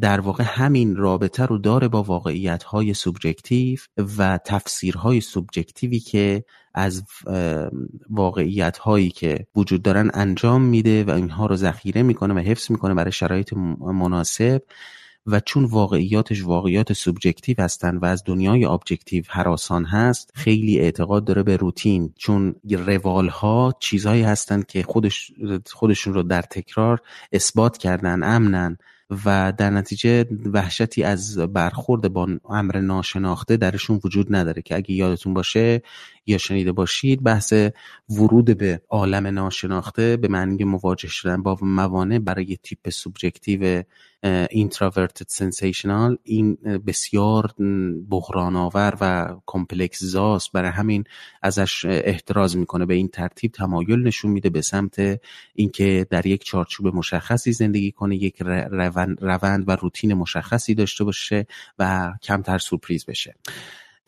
در واقع همین رابطه رو داره با واقعیت های subjective و تفسیرهای subjective ی که از واقعیت هایی که وجود دارن انجام میده و اینها رو ذخیره می‌کنه و حفظ می‌کنه برای شرایط مناسب و چون واقعیاتش واقعیات subjective هستن و از دنیای objective هراسان هست خیلی اعتقاد داره به روتین. چون روال ها چیزهایی هستند که خودش خودشون رو در تکرار اثبات کردن امنن. و در نتیجه وحشتی از برخورد با امر ناشناخته درشون وجود نداره که اگه یادتون باشه یا شنیده باشید بحث ورود به عالم ناشناخته به معنی مواجه شدن با موانع برای تیپ subjective introverted sensational این بسیار بحران آور و complex زاست. برای همین ازش احتراز می‌کنه به این ترتیب تمایل نشون میده به سمت اینکه در یک چارچوب مشخصی زندگی کنه یک روند و روتین مشخصی داشته باشه و کمتر سورپریز بشه.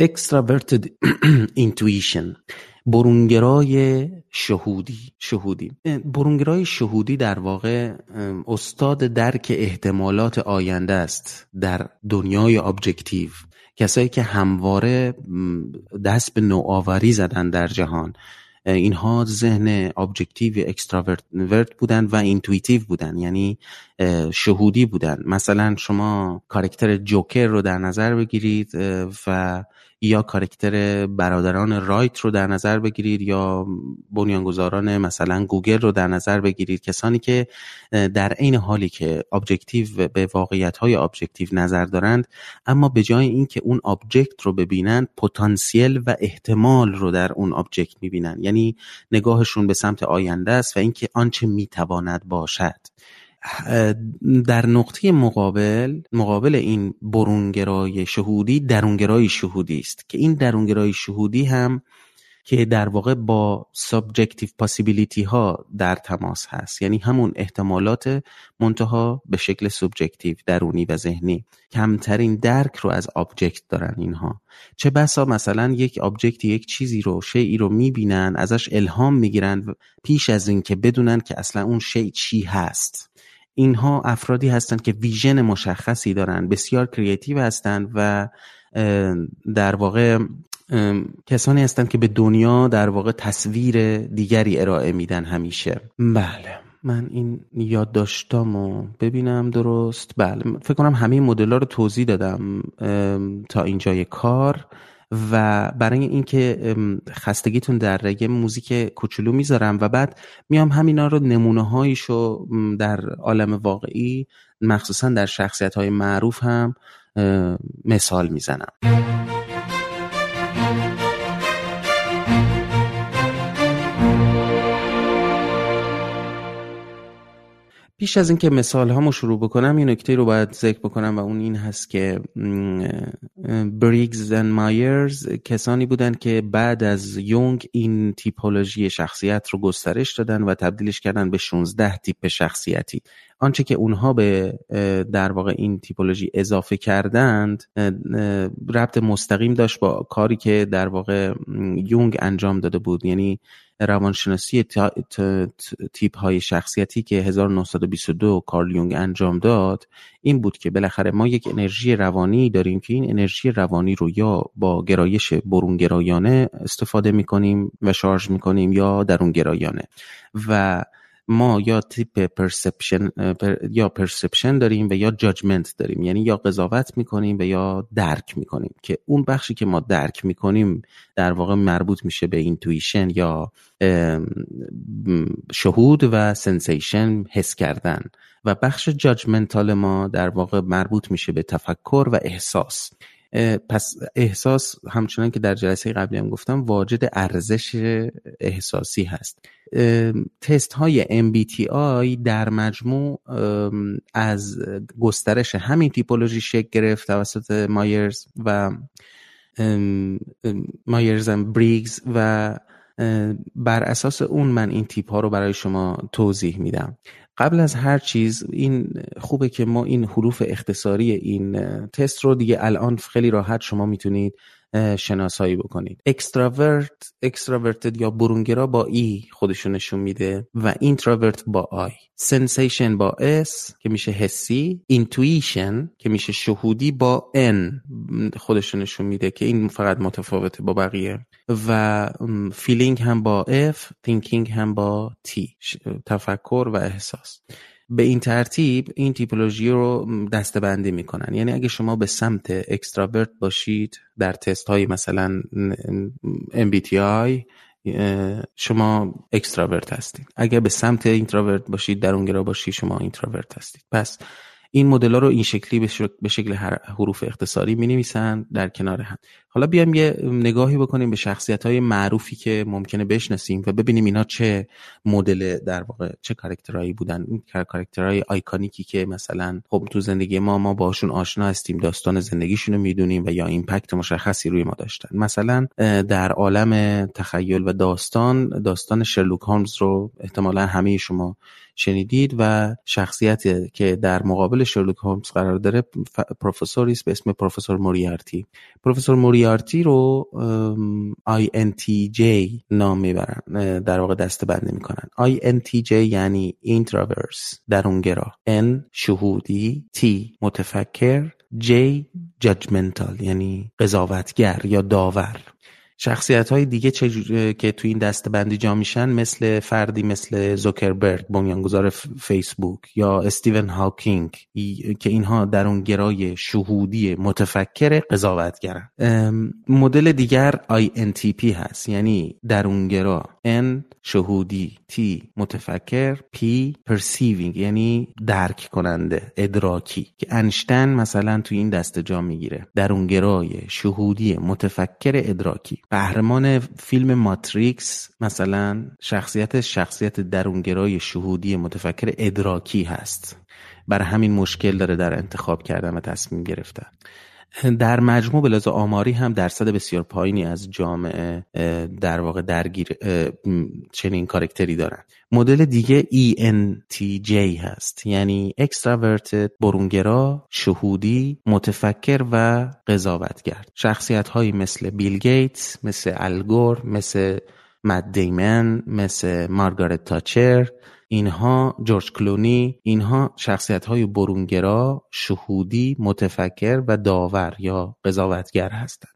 Extraverted (clears throat) intuition برونگرای شهودی شهودی. برونگرای شهودی در واقع استاد درک احتمالات آینده است در دنیای objective. کسایی که همواره دست به نوآوری زدن در جهان اینها ذهن objective extrovert بودن و intuitive بودن یعنی شهودی بودن. مثلا شما کارکتر جوکر رو در نظر بگیرید و یا کارکتر برادران رایت رو در نظر بگیرید یا بنیانگذاران مثلا گوگل رو در نظر بگیرید. کسانی که در عین حالی که objective به واقعیت های objective نظر دارند اما به جای اینکه اون object رو ببینند پتانسیل و احتمال رو در اون object می‌بینن. یعنی نگاهشون به سمت آینده است و اینکه آنچه می‌تواند باشد. در نقطه مقابل مقابل این برونگرای شهودی درونگرای شهودی است. که این درونگرای شهودی هم که در واقع با subjective possibility ها در تماس هست. یعنی همون احتمالات منتها به شکل subjective درونی و ذهنی. کمترین درک رو از object دارن اینها. چه بسا مثلا یک object ی یک چیزی رو شیئی رو می‌بینن ازش الهام می‌گیرن پیش از اینکه بدونن که اصلا اون شیء چی هست. اینها افرادی هستند که vision مشخصی دارن بسیار creative هستند و در واقع کسانی هستند که به دنیا در واقع تصویر دیگری ارائه میدن همیشه. بله. من این یادداشتامو ببینم درست؟ بله. فکر کنم همه مدل رو توضیح دادم تا اینجای کار. و برای اینکه خستگیتون در یه موزیک کوچولو می‌ذارم و بعد میام همینا رو نمونه هایشو در عالم واقعی مخصوصا در شخصیت های معروف هم مثال می‌زنم. پیش از اینکه مثال هامو شروع بکنم یه نکته رو باید ذکر بکنم و اون این هست که بریگز و مایرز کسانی بودند که بعد از یونگ این تیپولوژی شخصیت رو گسترش دادن و تبدیلش کردن به 16 تیپ شخصیتی. آنچه که اونها به در واقع این تیپولوژی اضافه کردند ربط مستقیم داشت با کاری که در واقع یونگ انجام داده بود. یعنی روانشناسی تیپ های شخصیتی که 1922 کارل یونگ انجام داد این بود که بالاخره ما یک انرژی روانی داریم که این انرژی روانی رو یا با گرایش برونگرایانه استفاده می‌کنیم و شارژ می‌کنیم یا درونگرایانه. و ما یا تیپ پرسپشن یا پرسپشن داریم و یا جاجمنت داریم. یعنی یا قضاوت می‌کنیم و یا درک می‌کنیم. که اون بخشی که ما درک می‌کنیم در واقع مربوط میشه به intuition یا شهود و sensation حس کردن. و بخش judgmental ما در واقع مربوط میشه به تفکر و احساس. پس احساس همچنان که در جلسه قبلی هم گفتم واجد ارزش احساسی هست. تست های MBTI در مجموع از گسترش همین تیپولوژی شکل گرفت توسط مایرز و مایرز بریگز و بر اساس اون من این تیپ ها رو برای شما توضیح میدم. قبل از هر چیز این خوبه که ما این حروف اختصاری این تست رو دیگه الان خیلی راحت شما می‌تونید شناسایی بکنید. extrovert extroverted یا برونگرا با E خودشون نشون میده و introvert با I. sensation با S که میشه حسی. intuition که میشه شهودی با N خودشون نشون میده که این فقط متفاوته با بقیه. و feeling هم با F thinking هم با T تفکر و احساس. به این ترتیب این تیپولوژی رو دسته بندی می‌کنن. یعنی اگه شما به سمت extrovert باشید در تست های مثلا MBTI شما extrovert هستید. اگه به سمت introvert باشید درونگرا باشید شما introvert هستید. پس این مدل رو این شکلی به شکل حروف اختصاری می نویسن در کنار هم. حالا بیایم یه نگاهی بکنیم به شخصیت های معروفی که ممکنه بشناسیم و ببینیم اینا چه مدل در واقع چه کارکترهایی بودن. این کارکترهای iconic ی که مثلا خب تو زندگی ما ما باشون آشنا هستیم داستان زندگیشون رو می‌دونیم و یا impact مشخصی روی ما داشتن. مثلا در عالم تخیل و داستان داستان شرلوک هولمز رو احتمالا همه شما شنیدید و شخصیتی که در مقابل شرلوک هولمز قرار داره پروفسوری به اسم پروفسور موریارتی. پروفسور موریارتی رو INTJ نام می‌برن در واقع دسته بندی می‌کنن. INTJ یعنی اینتراورس درونگرا. N شهودی. T متفکر. J جاجمنتال یعنی قضاوتگر یا داور. شخصیت های دیگه چه که تو این دسته بندی جا میشن مثل فردی مثل زوکربرگ بنیانگذار فیسبوک یا استیون هاکینگ که اینها در اون گرای شهودی متفکر قضاوتگرن. مدل دیگر INTP هست یعنی درونگرا N شهودی T متفکر P perceiving یعنی درک کننده ادراکی. که انشتن مثلا تو این دسته جا می‌گیره درونگرای شهودی متفکر ادراکی. قهرمان فیلم ماتریکس مثلا شخصیت شخصیت درونگرای شهودی متفکر ادراکی هست. برای همین مشکل داره در انتخاب کردن و تصمیم گرفتن در مجموع بلازا آماری هم درصد بسیار پایینی از جامعه در واقع درگیر چنین کارکتری دارن. مدل دیگه ENTJ هست. یعنی extraverted برونگرا شهودی متفکر و قضاوتگر. شخصیت هایی مثل بیل گیتس مثل الگور مثل مد دیمن مثل مارگارت تاچر اینها جورج کلونی اینها شخصیت های برونگرا شهودی متفکر و داور یا قضاوتگر هستند.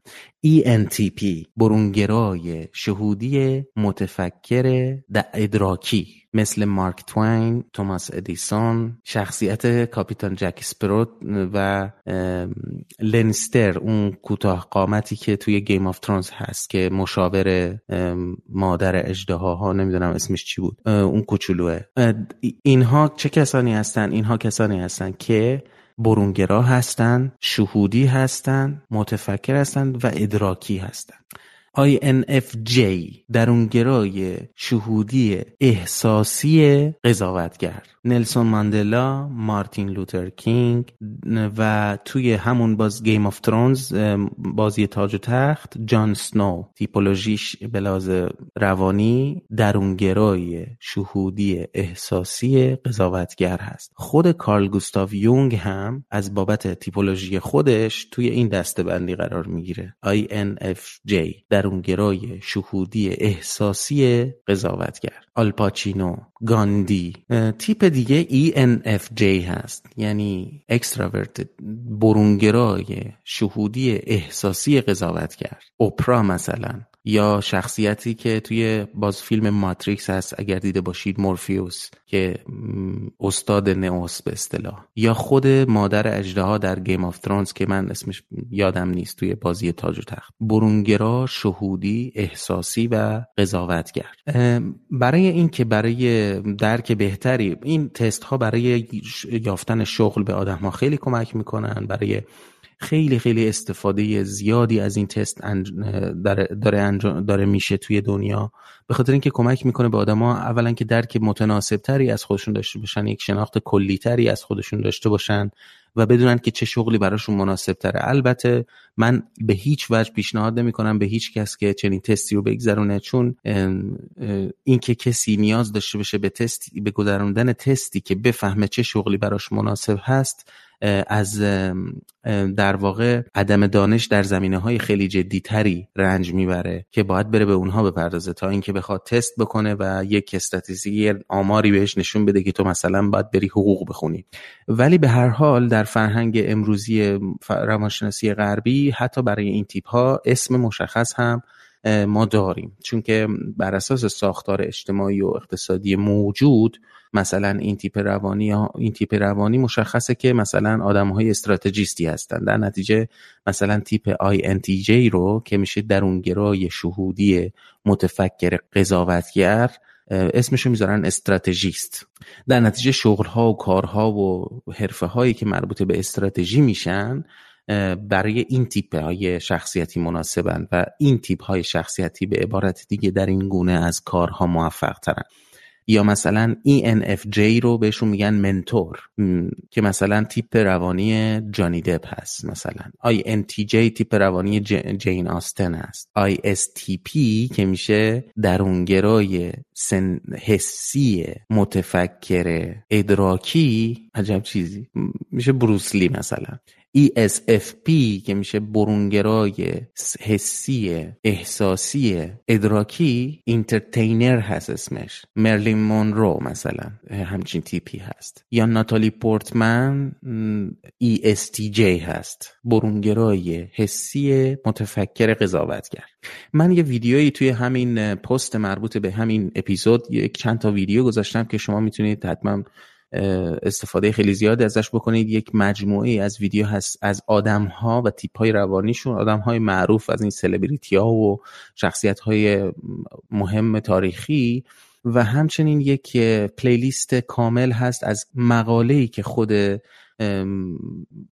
ENTP برونگرای شهودی متفکر ادراکی. مثل مارک توین، توماس ادیسون، شخصیت کاپیتان جک اسپارو و لنیستر اون کوتاه قامتی که توی Game of Thrones هست که مشاور مادر اژدها نمی‌دونم اسمش چی بود اون کوچولوه. اینها چه کسانی هستن؟ اینها کسانی هستن که برونگرا هستند شهودی هستند متفکر هستند و ادراکی هستند. INFJ درونگرای شهودی احساسی قضاوتگر. نلسون ماندلا مارتین لوتر کینگ و توی همون باز Game of Thrones بازی تاج و تخت جان سنو تیپولوژیش بلاز روانی درونگرای شهودی احساسی قضاوتگر هست. خود کارل گوستاو یونگ هم از بابت تیپولوژی خودش توی این دسته بندی قرار می‌گیره. INFJ درونگرای شهودی احساسی قضاوتگر. آلپاچینو گاندی. تیپ دیگه ENFJ هست. یعنی اکستراورت برونگرای شهودی احساسی قضاوتگر. اپرا مثلا. یا شخصیتی که توی باز فیلم ماتریکس هست اگر دیده باشید مورفیوس که استاد نئوس به اصطلاح. یا خود مادر اژدها در Game of Thrones که من اسمش یادم نیست توی بازی تاج و تخت. برونگرا شهودی احساسی و قضاوتگر. برای اینکه برای درک بهتری این تست ها برای یافتن شغل به آدم ها خیلی کمک می‌کنن. برای خیلی خیلی استفاده زیادی از این تست داره, داره, داره میشه توی دنیا. به خاطر اینکه کمک می‌کنه به آدما اولا که درک متناسب تری از خودشون داشته باشن یک شناخت کلی تری از خودشون داشته باشن و بدونن که چه شغلی براشون مناسب تره البته من به هیچ وجه پیشنهاد نمی کنم به هیچ کس که چنین تستی رو بگذرونه چون اینکه کسی نیاز داشته باشه به تستی به گذراندن تستی که بفهمه چه شغلی براش مناسب هست از در واقع عدم دانش در زمینه های خیلی جدی تری رنج می‌بره که باید بره به اونها بپردازه تا اینکه بخواد تست بکنه و یک استاتیستیکی آماری بهش نشون بده که تو مثلا باید بری حقوق بخونی. ولی به هر حال در فرهنگ امروزی روانشناسی غربی حتی برای این تیپ ها اسم مشخص هم ما داریم. چون که بر اساس ساختار اجتماعی و اقتصادی موجود مثلا این تیپ روانی این تیپ روانی مشخصه که مثلا آدم های استراتژیستی هستن. در نتیجه مثلا تیپ INTJ رو که میشه درونگرای شهودی متفکر قضاوتگر اسمشو می‌ذارن استراتژیست. در نتیجه شغل ها و کارها و حرفه هایی که مربوط به استراتژی میشن برای این تیپ های شخصیتی مناسبن و این تیپ های شخصیتی به عبارت دیگه در این گونه از کارها موفق ترن یا مثلا ENFJ رو بهشون میگن منتور که مثلا تیپ روانی جانی دپ هست مثلا. INTJ تیپ روانی جین آستن هست. ISTP که میشه درونگرای سن حسی متفکر ادراکی عجب چیزی میشه بروسلی مثلا. ESFP که میشه برونگرای حسی احساسی ادراکی اینترتینر هست اسمش. مرلین مونرو مثلا همچین تیپی هست. یا ناتالی پورتمن ESTJ هست. برونگرای حسی متفکر قضاوتگر. من یه ویدیویی توی همین پست مربوط به همین اپیزود یک چند تا ویدیو گذاشتم که شما می‌تونید حتما استفاده خیلی زیاد ازش بکنید. یک مجموعه از ویدیو هست از آدم ها و تیپ های روانیشون. آدم های معروف از این سلبریتی ها و شخصیت های مهم تاریخی. و همچنین یک پلیلیست کامل هست از مقاله‌ای که خود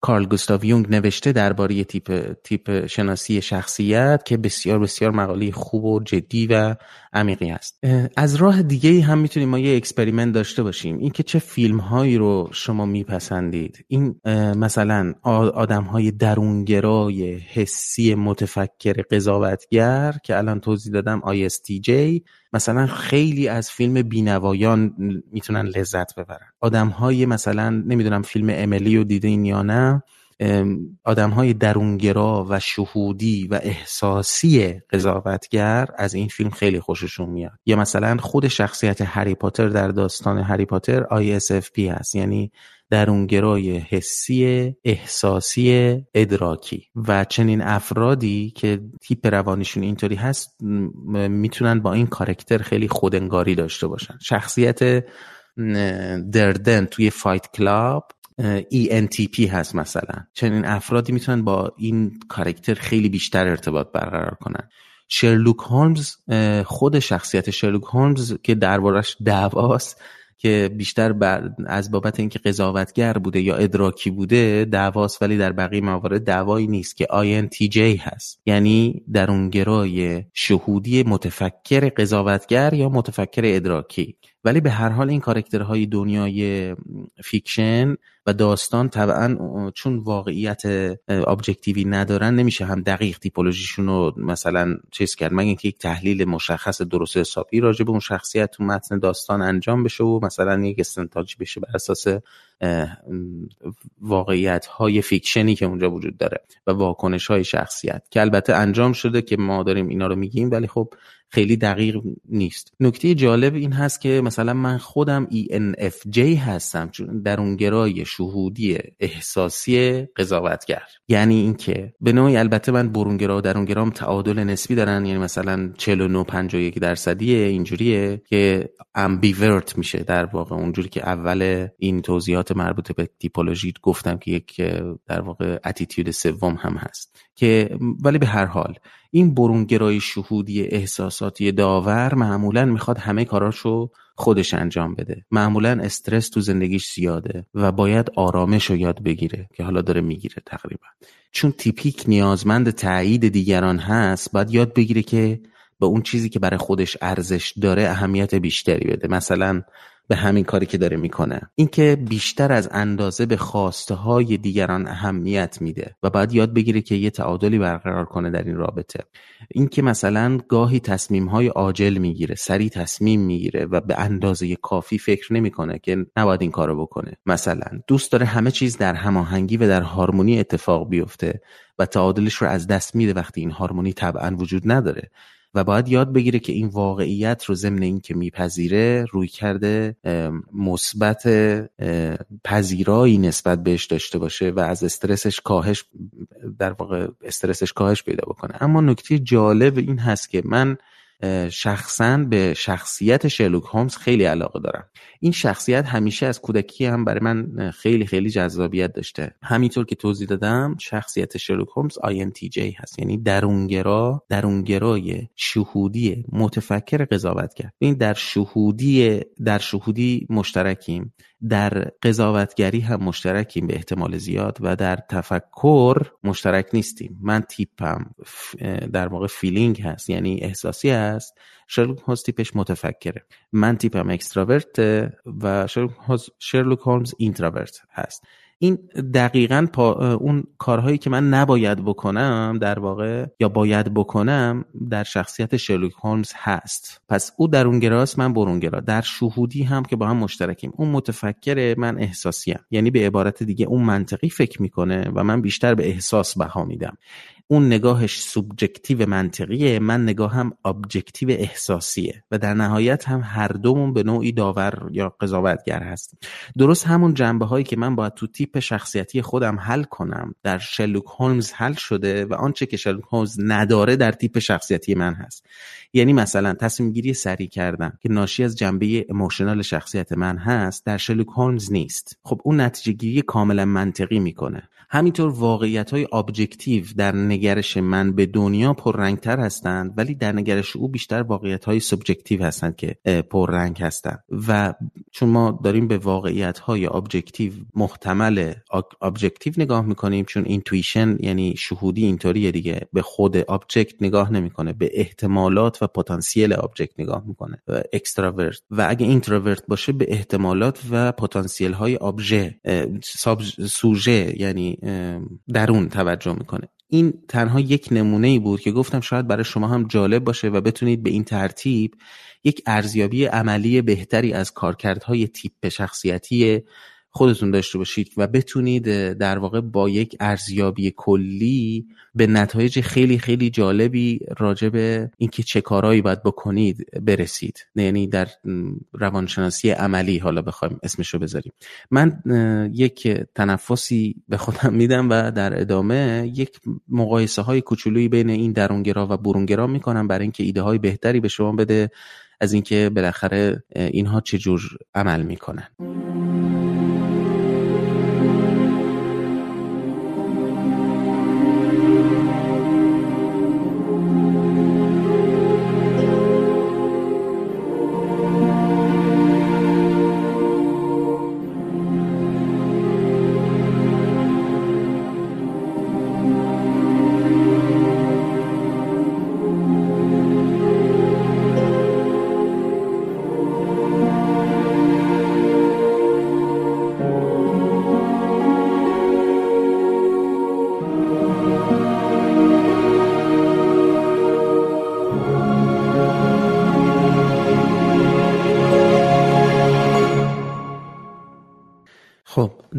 کارل گوستاو یونگ نوشته درباره تیپ تیپ شناسی شخصیت که بسیار بسیار مقاله خوب و جدی و عمیقی است. از راه دیگه هم می‌تونیم ما یه experiment داشته باشیم. اینکه چه فیلم هایی رو شما میپسندید. این مثلا آدم های درونگرای حسی متفکر قضاوتگر که الان توضیح دادم ISTJ مثلا خیلی از فیلم بینوایان می‌تونن لذت ببرن. آدم های مثلا نمی‌دونم فیلم املی رو دیدین یا نه آدم های درونگرا و شهودی و احساسی قضاوتگر از این فیلم خیلی خوششون میاد. یا مثلا خود شخصیت هری پاتر در داستان هری پاتر ISFP هست یعنی درونگرای حسی احساسی ادراکی. و چنین افرادی که تیپ روانیشون اینطوری هست می‌تونن با این کارکتر خیلی خودنگاری داشته باشن. شخصیت دردن توی Fight Club ENTP هست مثلا. چنین افرادی می‌تونن با این کارکتر خیلی بیشتر ارتباط برقرار کنن. شرلوک هولمز خود شخصیت شرلوک هولمز که دربارش دعواست که بیشتر از بابت اینکه قضاوتگر بوده یا ادراکی بوده دعواست ولی در بقیه موارد دعوایی نیست که INTJ هست. یعنی درونگرای شهودی متفکر قضاوتگر یا متفکر ادراکی. ولی به هر حال این کارکترهای دنیای fiction و داستان طبعا چون واقعیت objective ی ندارن نمیشه هم دقیق typology شون رو مثلا چیز کرد. مگه اینکه یک تحلیل مشخص درست حسابی راجع به اون شخصیت تو متن داستان انجام بشه و مثلا یک استنتاجی بشه بر اساس واقعیت های فیکشنی که اونجا وجود داره و واکنش های شخصیت که البته انجام شده که ما داریم اینا رو میگیم ولی خب خیلی دقیق نیست. نکته جالب این هست که مثلا من خودم ENFJ هستم چون درونگرای شهودی احساسی قضاوتگر. یعنی اینکه به نوعی البته من برونگرا و درونگرام تعادل نسبی دارن یعنی مثلا 49 51 درصدیه اینجوریه که امبیورت میشه در واقع. اونجوری که اول این توضیحات مربوط به تیپولوژی گفتم که یک در واقع اتیتیود سوم هم هست که ولی به هر حال این برونگرای شهودی احساساتی داور معمولا می‌خواد همه کاراشو خودش انجام بده. معمولا استرس تو زندگیش زیاده و باید آرامش رو یاد بگیره که حالا داره می‌گیره تقریبا. چون تیپیک نیازمند تایید دیگران هست باید یاد بگیره که به اون چیزی که برای خودش ارزش داره اهمیت بیشتری بده. مثلا به همین کاری که داره می‌کنه. اینکه بیشتر از اندازه به خواسته های دیگران اهمیت میده و باید یاد بگیره که یه تعادلی برقرار کنه در این رابطه. اینکه مثلا گاهی تصمیم های عاجل می‌گیره سریع تصمیم می‌گیره و به اندازه کافی فکر نمی‌کنه که نباید این کارو بکنه. مثلا دوست داره همه چیز در هماهنگی و در هارمونی اتفاق بیفته و تعادلش رو از دست میده وقتی این هارمونی طبعا وجود نداره. و باید یاد بگیره که این واقعیت رو ضمن اینکه میپذیره روی کرده مثبت پذیرایی نسبت بهش داشته باشه و از استرسش کاهش در واقع استرسش کاهش پیدا بکنه. اما نکته جالب این هست که من شخصا به شخصیت شرلوک هومز خیلی علاقه دارم. این شخصیت همیشه از کودکی هم برای من خیلی خیلی جذابیت داشته. همینطور که توضیح دادم شخصیت شرلوک هومز INTJ هست. یعنی درونگرا درونگرای شهودی متفکر قضاوت کرد. این در شهودی در شهودی مشترکیم. در قضاوتگری هم مشترکیم به احتمال زیاد و در تفکر مشترک نیستیم. من تیپم در واقع feeling هست یعنی احساسی هست. شرلوک هولمز تیپش متفکره. من تیپم extrovert و شرلوک هولمز introvert هست. این دقیقا اون کارهایی که من نباید بکنم در واقع یا باید بکنم در شخصیت شرلوک هولمز هست. پس او درونگراست من برونگرا در شهودی هم که با هم مشترکیم. اون متفکر من احساسیم. یعنی به عبارت دیگه اون منطقی فکر می‌کنه و من بیشتر به احساس بها میدم. اون نگاهش subjective منطقیه من نگاهم objective احساسیه و در نهایت هم هر دومون به نوعی داور یا قضاوتگر هستیم. درست همون جنبه هایی که من باید تو تیپ شخصیتی خودم حل کنم در شرلوک هولمز حل شده و آنچه که شرلوک هولمز نداره در تیپ شخصیتی من هست. یعنی مثلا تصمیم گیری سریع کردن که ناشی از جنبه emotional شخصیت من هست در شرلوک هولمز نیست. خب اون نتیجه گیری کاملا منطقی می‌کنه. همینطور واقعیت های objective در نگرش من به دنیا پررنگتر هستند ولی در نگرش او بیشتر واقعیت های subjective هستند که پررنگ هستند. و چون ما داریم به واقعیت های objective محتمل objective نگاه می‌کنیم چون intuition یعنی شهودی اینطوریه دیگه به خود object نگاه نمی‌کنه به احتمالات و پتانسیل object نگاه می‌کنه extrovert و اگه introvert باشه به احتمالات و پتانسیل های ابژه سوژه یعنی درون توجه می‌کنه. این تنها یک نمونه ای بود که گفتم شاید برای شما هم جالب باشه و بتونید به این ترتیب یک ارزیابی عملی بهتری از کارکردهای تیپ شخصیتی خودتون داشته باشید و بتونید در واقع با یک ارزیابی کلی به نتایج خیلی خیلی جالبی راجع به اینکه چه کارهایی باید بکنید برسید. یعنی در روانشناسی عملی حالا بخوایم اسمشو بذاریم. من یک تنفسی به خودم میدم و در ادامه یک مقایسه های کوچولویی بین این درونگرا و برونگرا می‌کنم برای اینکه ایده های بهتری به شما بده از اینکه بالاخره اینها چجور عمل می‌کنن.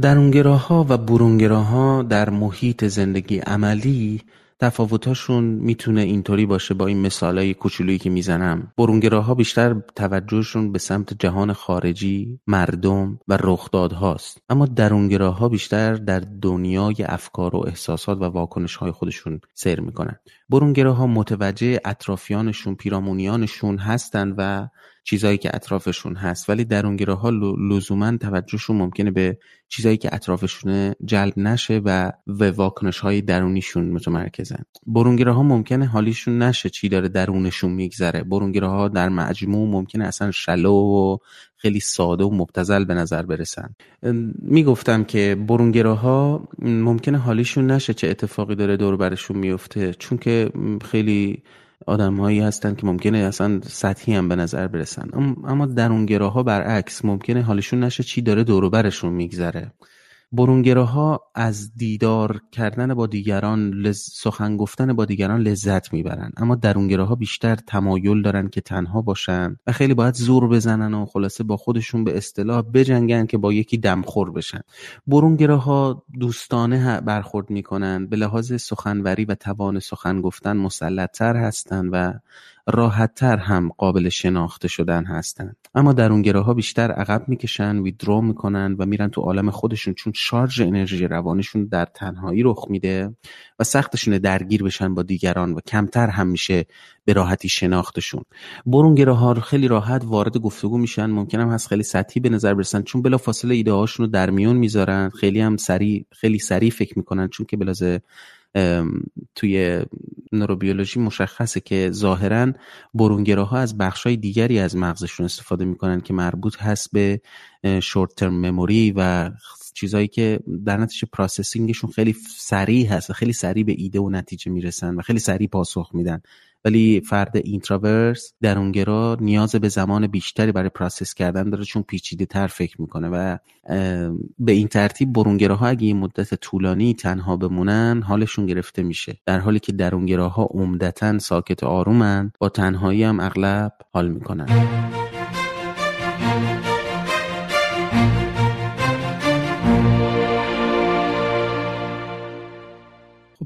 درونگراها و برونگراها در محیط زندگی عملی تفاوتاشون می‌تونه اینطوری باشه با این مثالای کوچولویی که می‌زنم. برونگراها بیشتر توجهشون به سمت جهان خارجی مردم و رخدادهاست. اما درونگراها بیشتر در دنیای افکار و احساسات و واکنش های خودشون سیر می‌کنن. برونگراها متوجه اطرافیانشون پیرامونیانشون هستند و چیزایی که اطرافشون هست. ولی درونگراها لزوما توجهشون ممکنه به چیزایی که اطرافشونه جلب نشه و به واکنش های درونیشون متمرکزن. برونگراها ممکنه حالیشون نشه چی داره درونشون میگذره. برونگراها در مجموع ممکنه اصلا شلو و خیلی ساده و مبتزل به نظر برسن. می‌گفتم که برونگراها ممکنه حالیشون نشه چه اتفاقی داره دور برشون میفته چون که خیلی آدمهایی هستن که ممکنه اصلا سطحی هم به نظر برسن. اما درونگراها برعکس ممکنه حالشون نشه چی داره دوروبرشون میگذره. برونگراها از دیدار کردن با دیگران لز... سخن گفتن با دیگران لذت می‌برن. اما درونگراها بیشتر تمایل دارن که تنها باشن و خیلی باید زور بزنن و خلاصه با خودشون به اصطلاح بجنگن که با یکی دمخور بشن. برونگراها دوستانه برخورد می‌کنن به لحاظ سخنوری و توان سخن گفتن مسلطتر هستن و راحتتر هم قابل شناخته شدن هستند. اما درونگراها بیشتر عقب می‌کشن ویدرو می‌کنن و میرن تو عالم خودشون چون شارژ انرژی روانشون در تنهایی رخ میده و سختشونه درگیر بشن با دیگران و کمتر هم میشه به راحتی شناختشون. برونگراها خیلی راحت وارد گفتگو میشن. ممکنم هست خیلی سطحی به نظر برسن چون بلا فاصله ایده هاشون رو در میون می‌ذارن. خیلی هم سریع خیلی سریع فکر می‌کنن چون که بلازه توی نوروبیولوژی مشخصه که ظاهرا برونگراها از بخشای دیگری از مغزشون استفاده می‌کنن که مربوط هست به short term memory و چیزایی که در نتیجه processing شون خیلی سریع هست و خیلی سریع به ایده و نتیجه می‌رسن و خیلی سریع پاسخ میدن. ولی فرد introvert درونگرا نیاز به زمان بیشتری برای process کردن داره چون پیچیده تر فکر می‌کنه و به این ترتیب برونگراها اگه یه مدت طولانی تنها بمونن حالشون گرفته میشه. در حالی که درونگراها عمدتا ساکت و آرومن با تنهایی هم اغلب حال می‌کنن.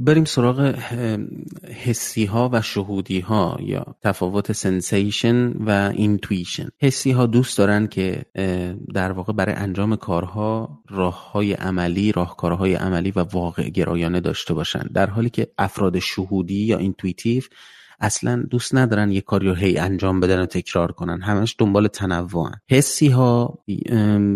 بریم سراغ حسی ها و شهودی ها یا تفاوت sensation و intuition حسی ها دوست دارن که در واقع برای انجام کارها راه های عملی راهکارهای عملی و واقع گرایانه داشته باشن. در حالی که افراد شهودی یا intuitive اصلا دوست ندارن یه کاری رو هی انجام بدن و تکرار کنن. همش دنبال تنوعن. حسی ها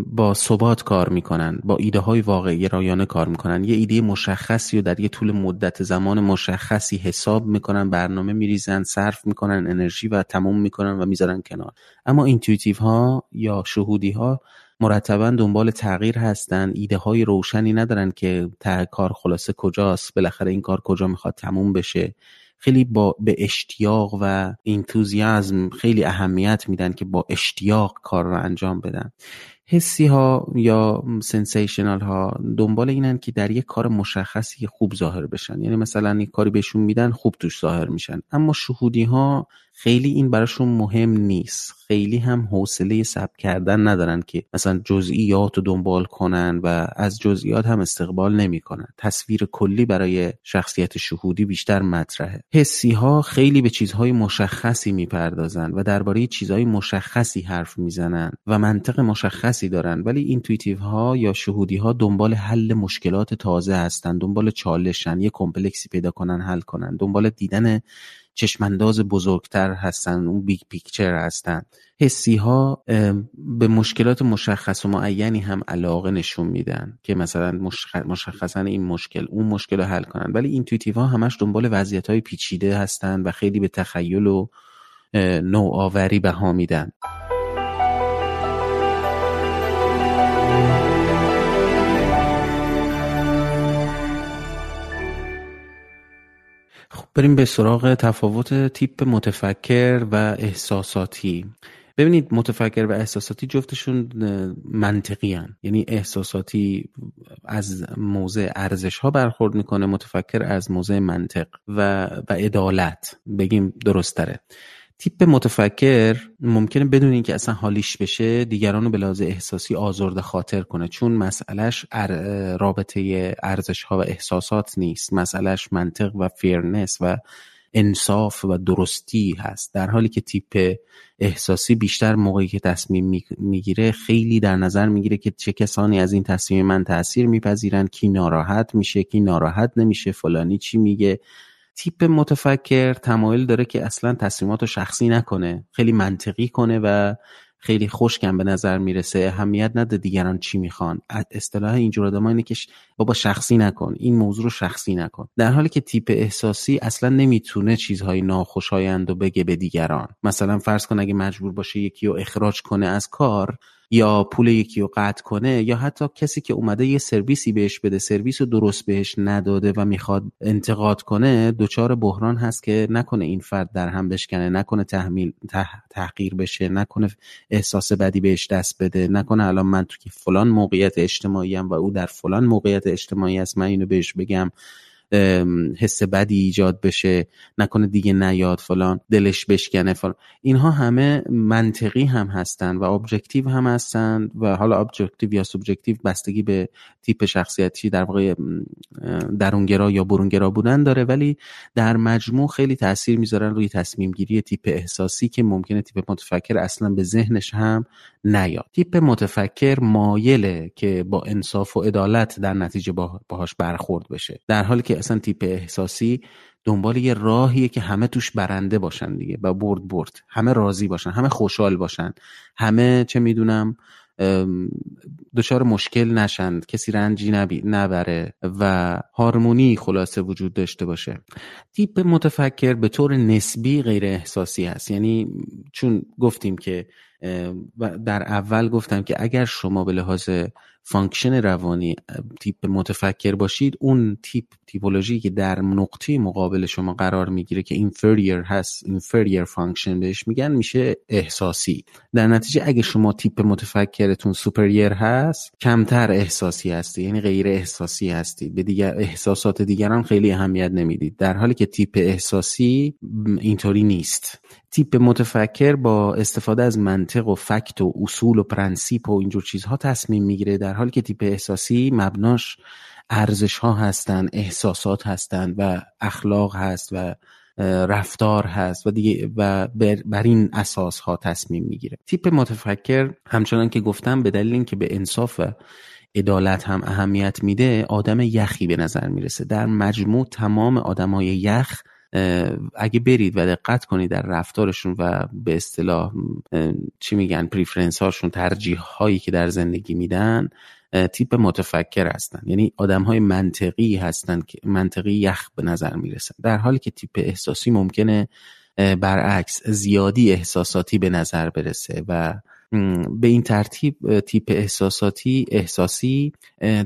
با ثبات کار می‌کنن با ایده های واقع گرایانه کار می‌کنن. یه ایده مشخصی و در یه طول مدت زمان مشخصی حساب می‌کنن برنامه میریزن صرف می‌کنن انرژی و تموم می‌کنن و می‌ذارن کنار. اما intuitive ها یا شهودی ها مرتبا دنبال تغییر هستن. ایده های روشنی ندارن که کار خلاصه کجاست بالاخره این کار کجا می‌خواد تموم بشه. خیلی با به اشتیاق و enthusiasm خیلی اهمیت میدن که با اشتیاق کار رو انجام بدن. حسی ها یا sensational ها دنبال اینن که در یک کار مشخصی خوب ظاهر بشن. یعنی مثلا یک کاری بهشون میدن خوب توش ظاهر میشن. اما شهودی ها خیلی این براشون مهم نیست. خیلی هم حوصله ثبت کردن ندارن که مثلا جزئیات رو دنبال کنن و از جزئیات هم استقبال نمی‌کنن. تصویر کلی برای شخصیت شهودی بیشتر مطرحه. حسی ها خیلی به چیزهای مشخصی می‌پردازن و درباره چیزهای مشخصی حرف می‌زنن و منطق مشخصی دارن. ولی intuitive ها یا شهودی ها دنبال حل مشکلات تازه هستن دنبال چالشن یه complex ی پیدا کنن حل کنن دنبال دیدن چشمانداز بزرگتر هستن اون big picture هستن. حسی ها به مشکلات مشخص و معینی هم علاقه نشون میدن که مثلا مشخصا این مشکل اون مشکل رو حل کنن. ولی intuitive ها همش دنبال وضعیت های پیچیده هستن و خیلی به تخیل و نوآوری بها میدن. بریم به سراغ تفاوت تیپ متفکر و احساساتی. ببینید متفکر و احساساتی جفتشون منطقی هن. یعنی احساساتی از موضع ارزش ها برخورد می‌کنه متفکر از موضع منطق و, و عدالت. بگیم درست تره تیپ متفکر ممکنه بدون اینکه اصلا حالیش بشه دیگران رو به لحاظ احساسی آزرده خاطر کنه. چون مسئلهش رابطه ارزش ها و احساسات نیست. مسئلهش منطق و fairness و انصاف و درستی هست. در حالی که تیپ احساسی بیشتر موقعی که تصمیم می‌گیره خیلی در نظر می‌گیره که چه کسانی از این تصمیم من تاثیر میپذیرن کی ناراحت میشه کی ناراحت نمیشه فلانی چی میگه. تیپ متفکر تمایل داره که اصلا تصمیمات رو شخصی نکنه خیلی منطقی کنه و خیلی خوشکم به نظر می‌رسه. اهمیت نده دیگران چی می‌خوان. اصطلاح اینجور آدم اینه که بابا شخصی نکن این موضوع رو شخصی نکن. در حالی که تیپ احساسی اصلا نمی‌تونه چیزهای ناخوشایند و بگه به دیگران. مثلا فرض کن اگه مجبور باشه یکی رو اخراج کنه از کار یا پول یکی رو قطع کنه یا حتی کسی که اومده یه سرویسی بهش بده سرویس رو درست بهش نداده و می‌خواد انتقاد کنه دچار بحران هست که نکنه این فرد در هم بشکنه نکنه تحمیل تحقیر بشه نکنه احساس بدی بهش دست بده نکنه الان من تو که فلان موقعیت اجتماعی و او در فلان موقعیت اجتماعی است من اینو بهش بگم. حس بدی ایجاد بشه نکنه دیگه نیاد فلان دلش بشکنه فلان. اینها همه منطقی هم هستن و objective هم هستن و حالا objective یا subjective بستگی به تیپ شخصیتی در واقع درونگرا یا برونگرا بودن داره. ولی در مجموع خیلی تاثیر می‌ذارن روی تصمیم گیری تیپ احساسی که ممکنه تیپ متفکر اصلا به ذهنش هم نیاد. تیپ متفکر مایله که با انصاف و عدالت در نتیجه باهاش برخورد بشه. در حالی که اصلا تیپ احساسی دنبال یه راهیه که همه توش برنده باشن دیگه و برد برد. همه راضی باشن همه خوشحال باشن. همه چه می‌دونم دچار مشکل نشند کسی رنجی نبره و هارمونی خلاصه وجود داشته باشه. تیپ متفکر به طور نسبی غیر احساسی هست. یعنی چون گفتیم که در اول گفتم که اگر شما به لحاظ function روانی تیپ متفکر باشید اون تیپ تیپولوژی که در نقطه مقابل شما قرار می‌گیره که inferior هست inferior function بهش میگن میشه احساسی. در نتیجه اگه شما تیپ متفکرتون superior هست کمتر احساسی هستی یعنی غیر احساسی هستی. به دیگر احساسات دیگران خیلی اهمیت نمی‌دید. در حالی که تیپ احساسی اینطوری نیست. تیپ متفکر با استفاده از منطق و fact و اصول و principe و اینجور چیزها تصمیم می‌گیره در حالی که تیپ احساسی مبناش ارزش ها هستن احساسات هستند و اخلاق هست و رفتار هست و دیگه و بر, این اساس ها تصمیم می‌گیره. تیپ متفکر همچنان که گفتم به دلیل اینکه به انصاف و عدالت هم اهمیت میده آدم یخی به نظر می‌رسه. در مجموع تمام آدمای یخ اگه برید و دقت کنید در رفتارشون و به اصطلاح چی میگن preference هاشون ترجیح هایی که در زندگی میدن تیپ متفکر هستن. یعنی آدم های منطقی هستن که منطقی یخ به نظر می‌رسن. در حالی که تیپ احساسی ممکنه برعکس زیادی احساساتی به نظر برسه و به این ترتیب تیپ احساساتی احساسی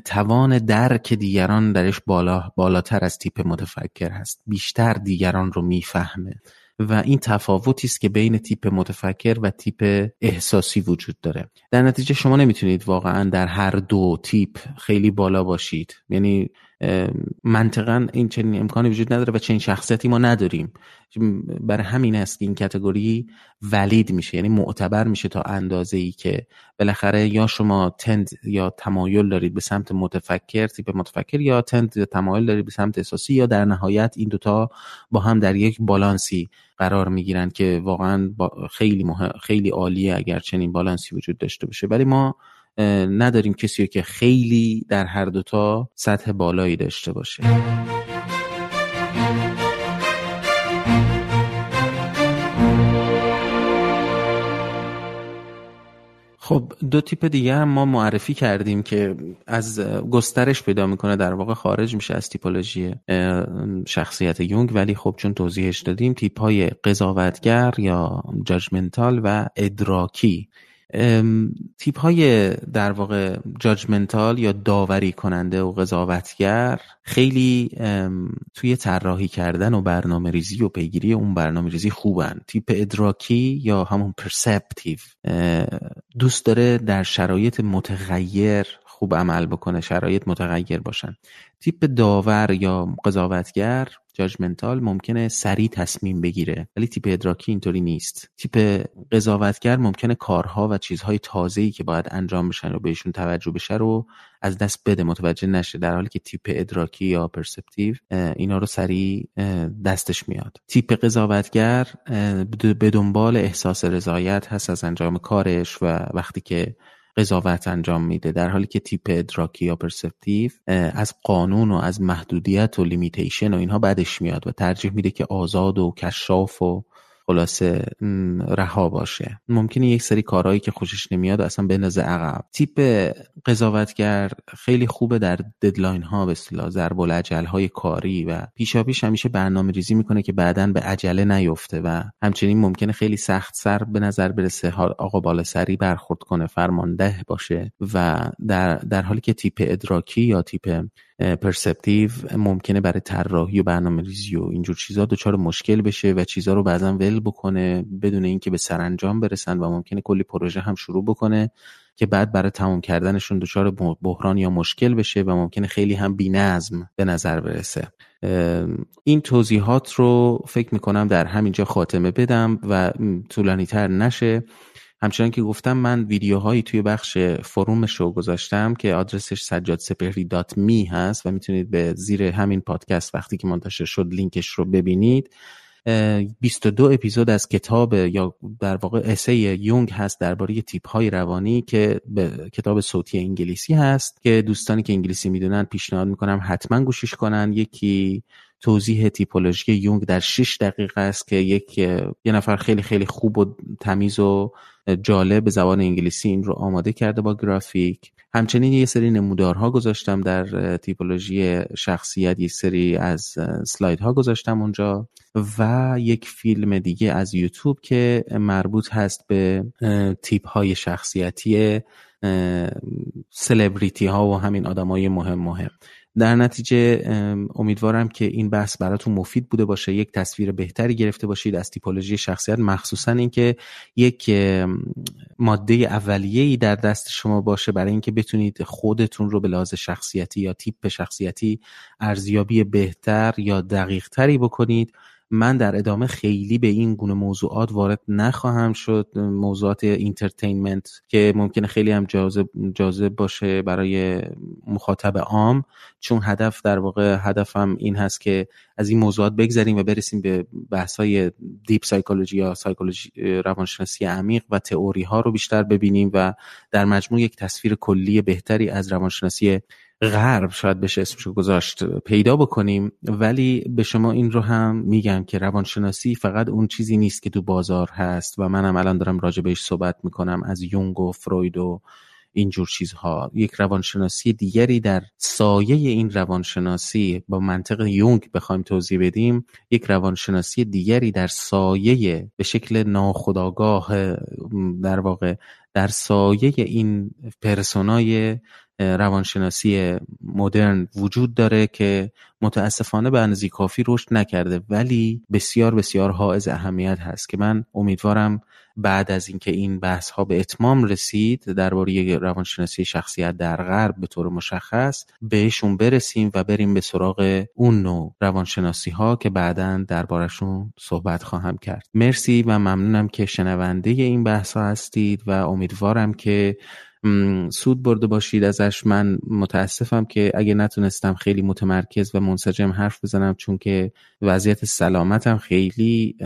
توان درک دیگران درش بالا بالاتر از تیپ متفکر هست. بیشتر دیگران رو می‌فهمه. و این تفاوتی است که بین تیپ متفکر و تیپ احساسی وجود داره. در نتیجه شما نمی‌تونید واقعا در هر دو تیپ خیلی بالا باشید. یعنی منطقا این چنین امکانی وجود نداره و چنین شخصیتی ما نداریم. برای همین است که این کتگوری ولید میشه یعنی معتبر میشه تا اندازه ای که بالاخره یا شما تند یا تمایل دارید به سمت متفکر تیپ متفکر یا تند یا تمایل دارید به سمت احساسی یا در نهایت این دوتا با هم در یک بالانسی قرار می‌گیرن که واقعا خیلی خیلی عالیه اگر چنین بالانسی وجود داشته باشه. ولی ما نداریم کسی که خیلی در هر دوتا سطح بالایی داشته باشه. خب دو تیپ دیگه هم ما معرفی کردیم که از گسترش پیدا می‌کنه در واقع خارج میشه از تیپولوژی شخصیت یونگ. ولی خب چون توضیحش دادیم تیپ های قضاوتگر یا جاجمنتال و ادراکی تیپ های در واقع جاجمنتال یا داوری کننده و قضاوتگر خیلی توی طراحی کردن و برنامه ریزی و پیگیری اون برنامه ریزی خوبن. تیپ ادراکی یا همون پرسپتیو دوست داره در شرایط متغیر خوب عمل بکنه شرایط متغیر باشن. تیپ داور یا قضاوتگر جاجمنتال ممکنه سریع تصمیم بگیره. ولی تیپ ادراکی اینطوری نیست. تیپ قضاوتگر ممکنه کارها و چیزهای تازه‌ای که باید انجام بشن و بهشون توجه بشه رو از دست بده. متوجه نشه در حالی که تیپ ادراکی یا پرسپتیو اینا رو سریع دستش میاد. تیپ قضاوتگر به دنبال احساس رضایت هست از انجام کارش و وقتی که قضاوت انجام میده در حالی که تیپ ادراکی یا perceptive از قانون و از محدودیت و limitation و اینها بعدش میاد و ترجیح میده که آزاد و اکتشاف و خلاصه رها باشه. ممکنه یک سری کارهایی که خوشش نمیاد اصلا بندازه عقب. تیپ قضاوتگر خیلی خوبه در deadline ها به اصطلاح ضرب العجل های کاری و پیشا پیش همیشه برنامه ریزی می‌کنه که بعدا به عجله نیفته و همچنین ممکنه خیلی سخت سر به نظر برسه آقا بالا سری برخورد کنه فرمانده باشه و در, در حالی که تیپ ادراکی یا تیپ پرسپتیو ممکنه برای طراحی و برنامه ریزی و اینجور چیزا دچار مشکل بشه و چیزا رو بعضا ول بکنه بدون اینکه به سرانجام برسن و ممکنه کلی پروژه هم شروع بکنه که بعد برای تموم کردنشون دچار بحران یا مشکل بشه و ممکنه خیلی هم بینظم به نظر برسه. این توضیحات رو فکر می‌کنم در همینجا خاتمه بدم و طولانی تر نشه. همچنان که گفتم من ویدیوهایی توی بخش فروم شو گذاشتم که آدرسش سجاد سپهری دات می هست و می‌تونید به زیر همین پادکست وقتی که منتشر شد لینکش رو ببینید. 22 اپیزود از کتاب یا در واقع اسه یونگ هست درباره تیپ های روانی که به کتاب صوتی انگلیسی هست که دوستانی که انگلیسی می‌دونن پیشنهاد می‌کنم حتما گوشش کنن. یکی توضیح تیپولوژی یونگ در 6 دقیقه است که یک یه نفر خیلی خیلی خوب و تمیز و جالب به زبان انگلیسی این رو آماده کرده با گرافیک. همچنین یه سری نمودارها گذاشتم در تیپولوژی شخصیت یک سری از سلاید ها گذاشتم اونجا و یک فیلم دیگه از یوتیوب که مربوط هست به تیپ های شخصیتی سلبریتی ها و همین آدمای مهم مهم. در نتیجه امیدوارم که این بحث براتون مفید بوده باشه یک تصویر بهتری گرفته باشید از تیپولوژی شخصیت مخصوصا اینکه یک ماده اولیه ای در دست شما باشه برای اینکه بتونید خودتون رو به لحاظ شخصیتی یا تیپ شخصیتی ارزیابی بهتر یا دقیق تری بکنید. من در ادامه خیلی به این گونه موضوعات وارد نخواهم شد موضوعات entertainment که ممکنه خیلی هم جاذب, جاذب باشه برای مخاطب عام. چون هدف در واقع هدفم این هست که از این موضوعات بگذریم و برسیم به بحث های دیپ سایکولوژی یا سایکولوژی روانشناسی عمیق و تئوری ها رو بیشتر ببینیم و در مجموع یک تصویر کلی بهتری از روانشناسی غرب شاید بشه اسمشو گذاشت پیدا بکنیم. ولی به شما این رو هم میگم که روانشناسی فقط اون چیزی نیست که تو بازار هست و منم الان دارم راجع بهش صحبت می‌کنم از یونگ و فروید و اینجور چیزها. یک روانشناسی دیگری در سایه این روانشناسی با منطق یونگ بخوایم توضیح بدیم یک روانشناسی دیگری در سایه به شکل ناخداگاه در واقع در سایه این پرسونای روانشناسی مدرن وجود داره که متاسفانه به اندازه کافی رشد نکرده ولی بسیار بسیار حائز اهمیت هست که من امیدوارم بعد از اینکه این بحث ها به اتمام رسید درباره روانشناسی شخصیت در غرب به طور مشخص بهشون برسیم و بریم به سراغ اون نوع روانشناسی ها که بعدا دربارشون صحبت خواهم کرد. مرسی و ممنونم که شنونده این بحث ها هستید و امیدوارم که سود برده باشید ازش. من متاسفم که اگه نتونستم خیلی متمرکز و منسجم حرف بزنم چون که وضعیت سلامتم خیلی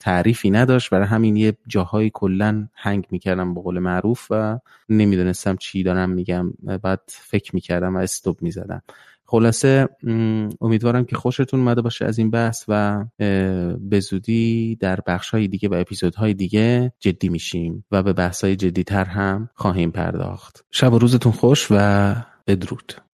تعریفی نداشت. برای همین یه جاهای کلا هنگ می‌کردم به قول معروف و نمی‌دونستم چی دارم میگم. بعد فکر می‌کردم و استوب می‌زدم. خلاصه امیدوارم که خوشتون اومده باشه از این بحث و به زودی در بخش های دیگه و اپیزودهای دیگه جدی میشیم و به بحث های جدی تر هم خواهیم پرداخت. شب و روزتون خوش و بدرود.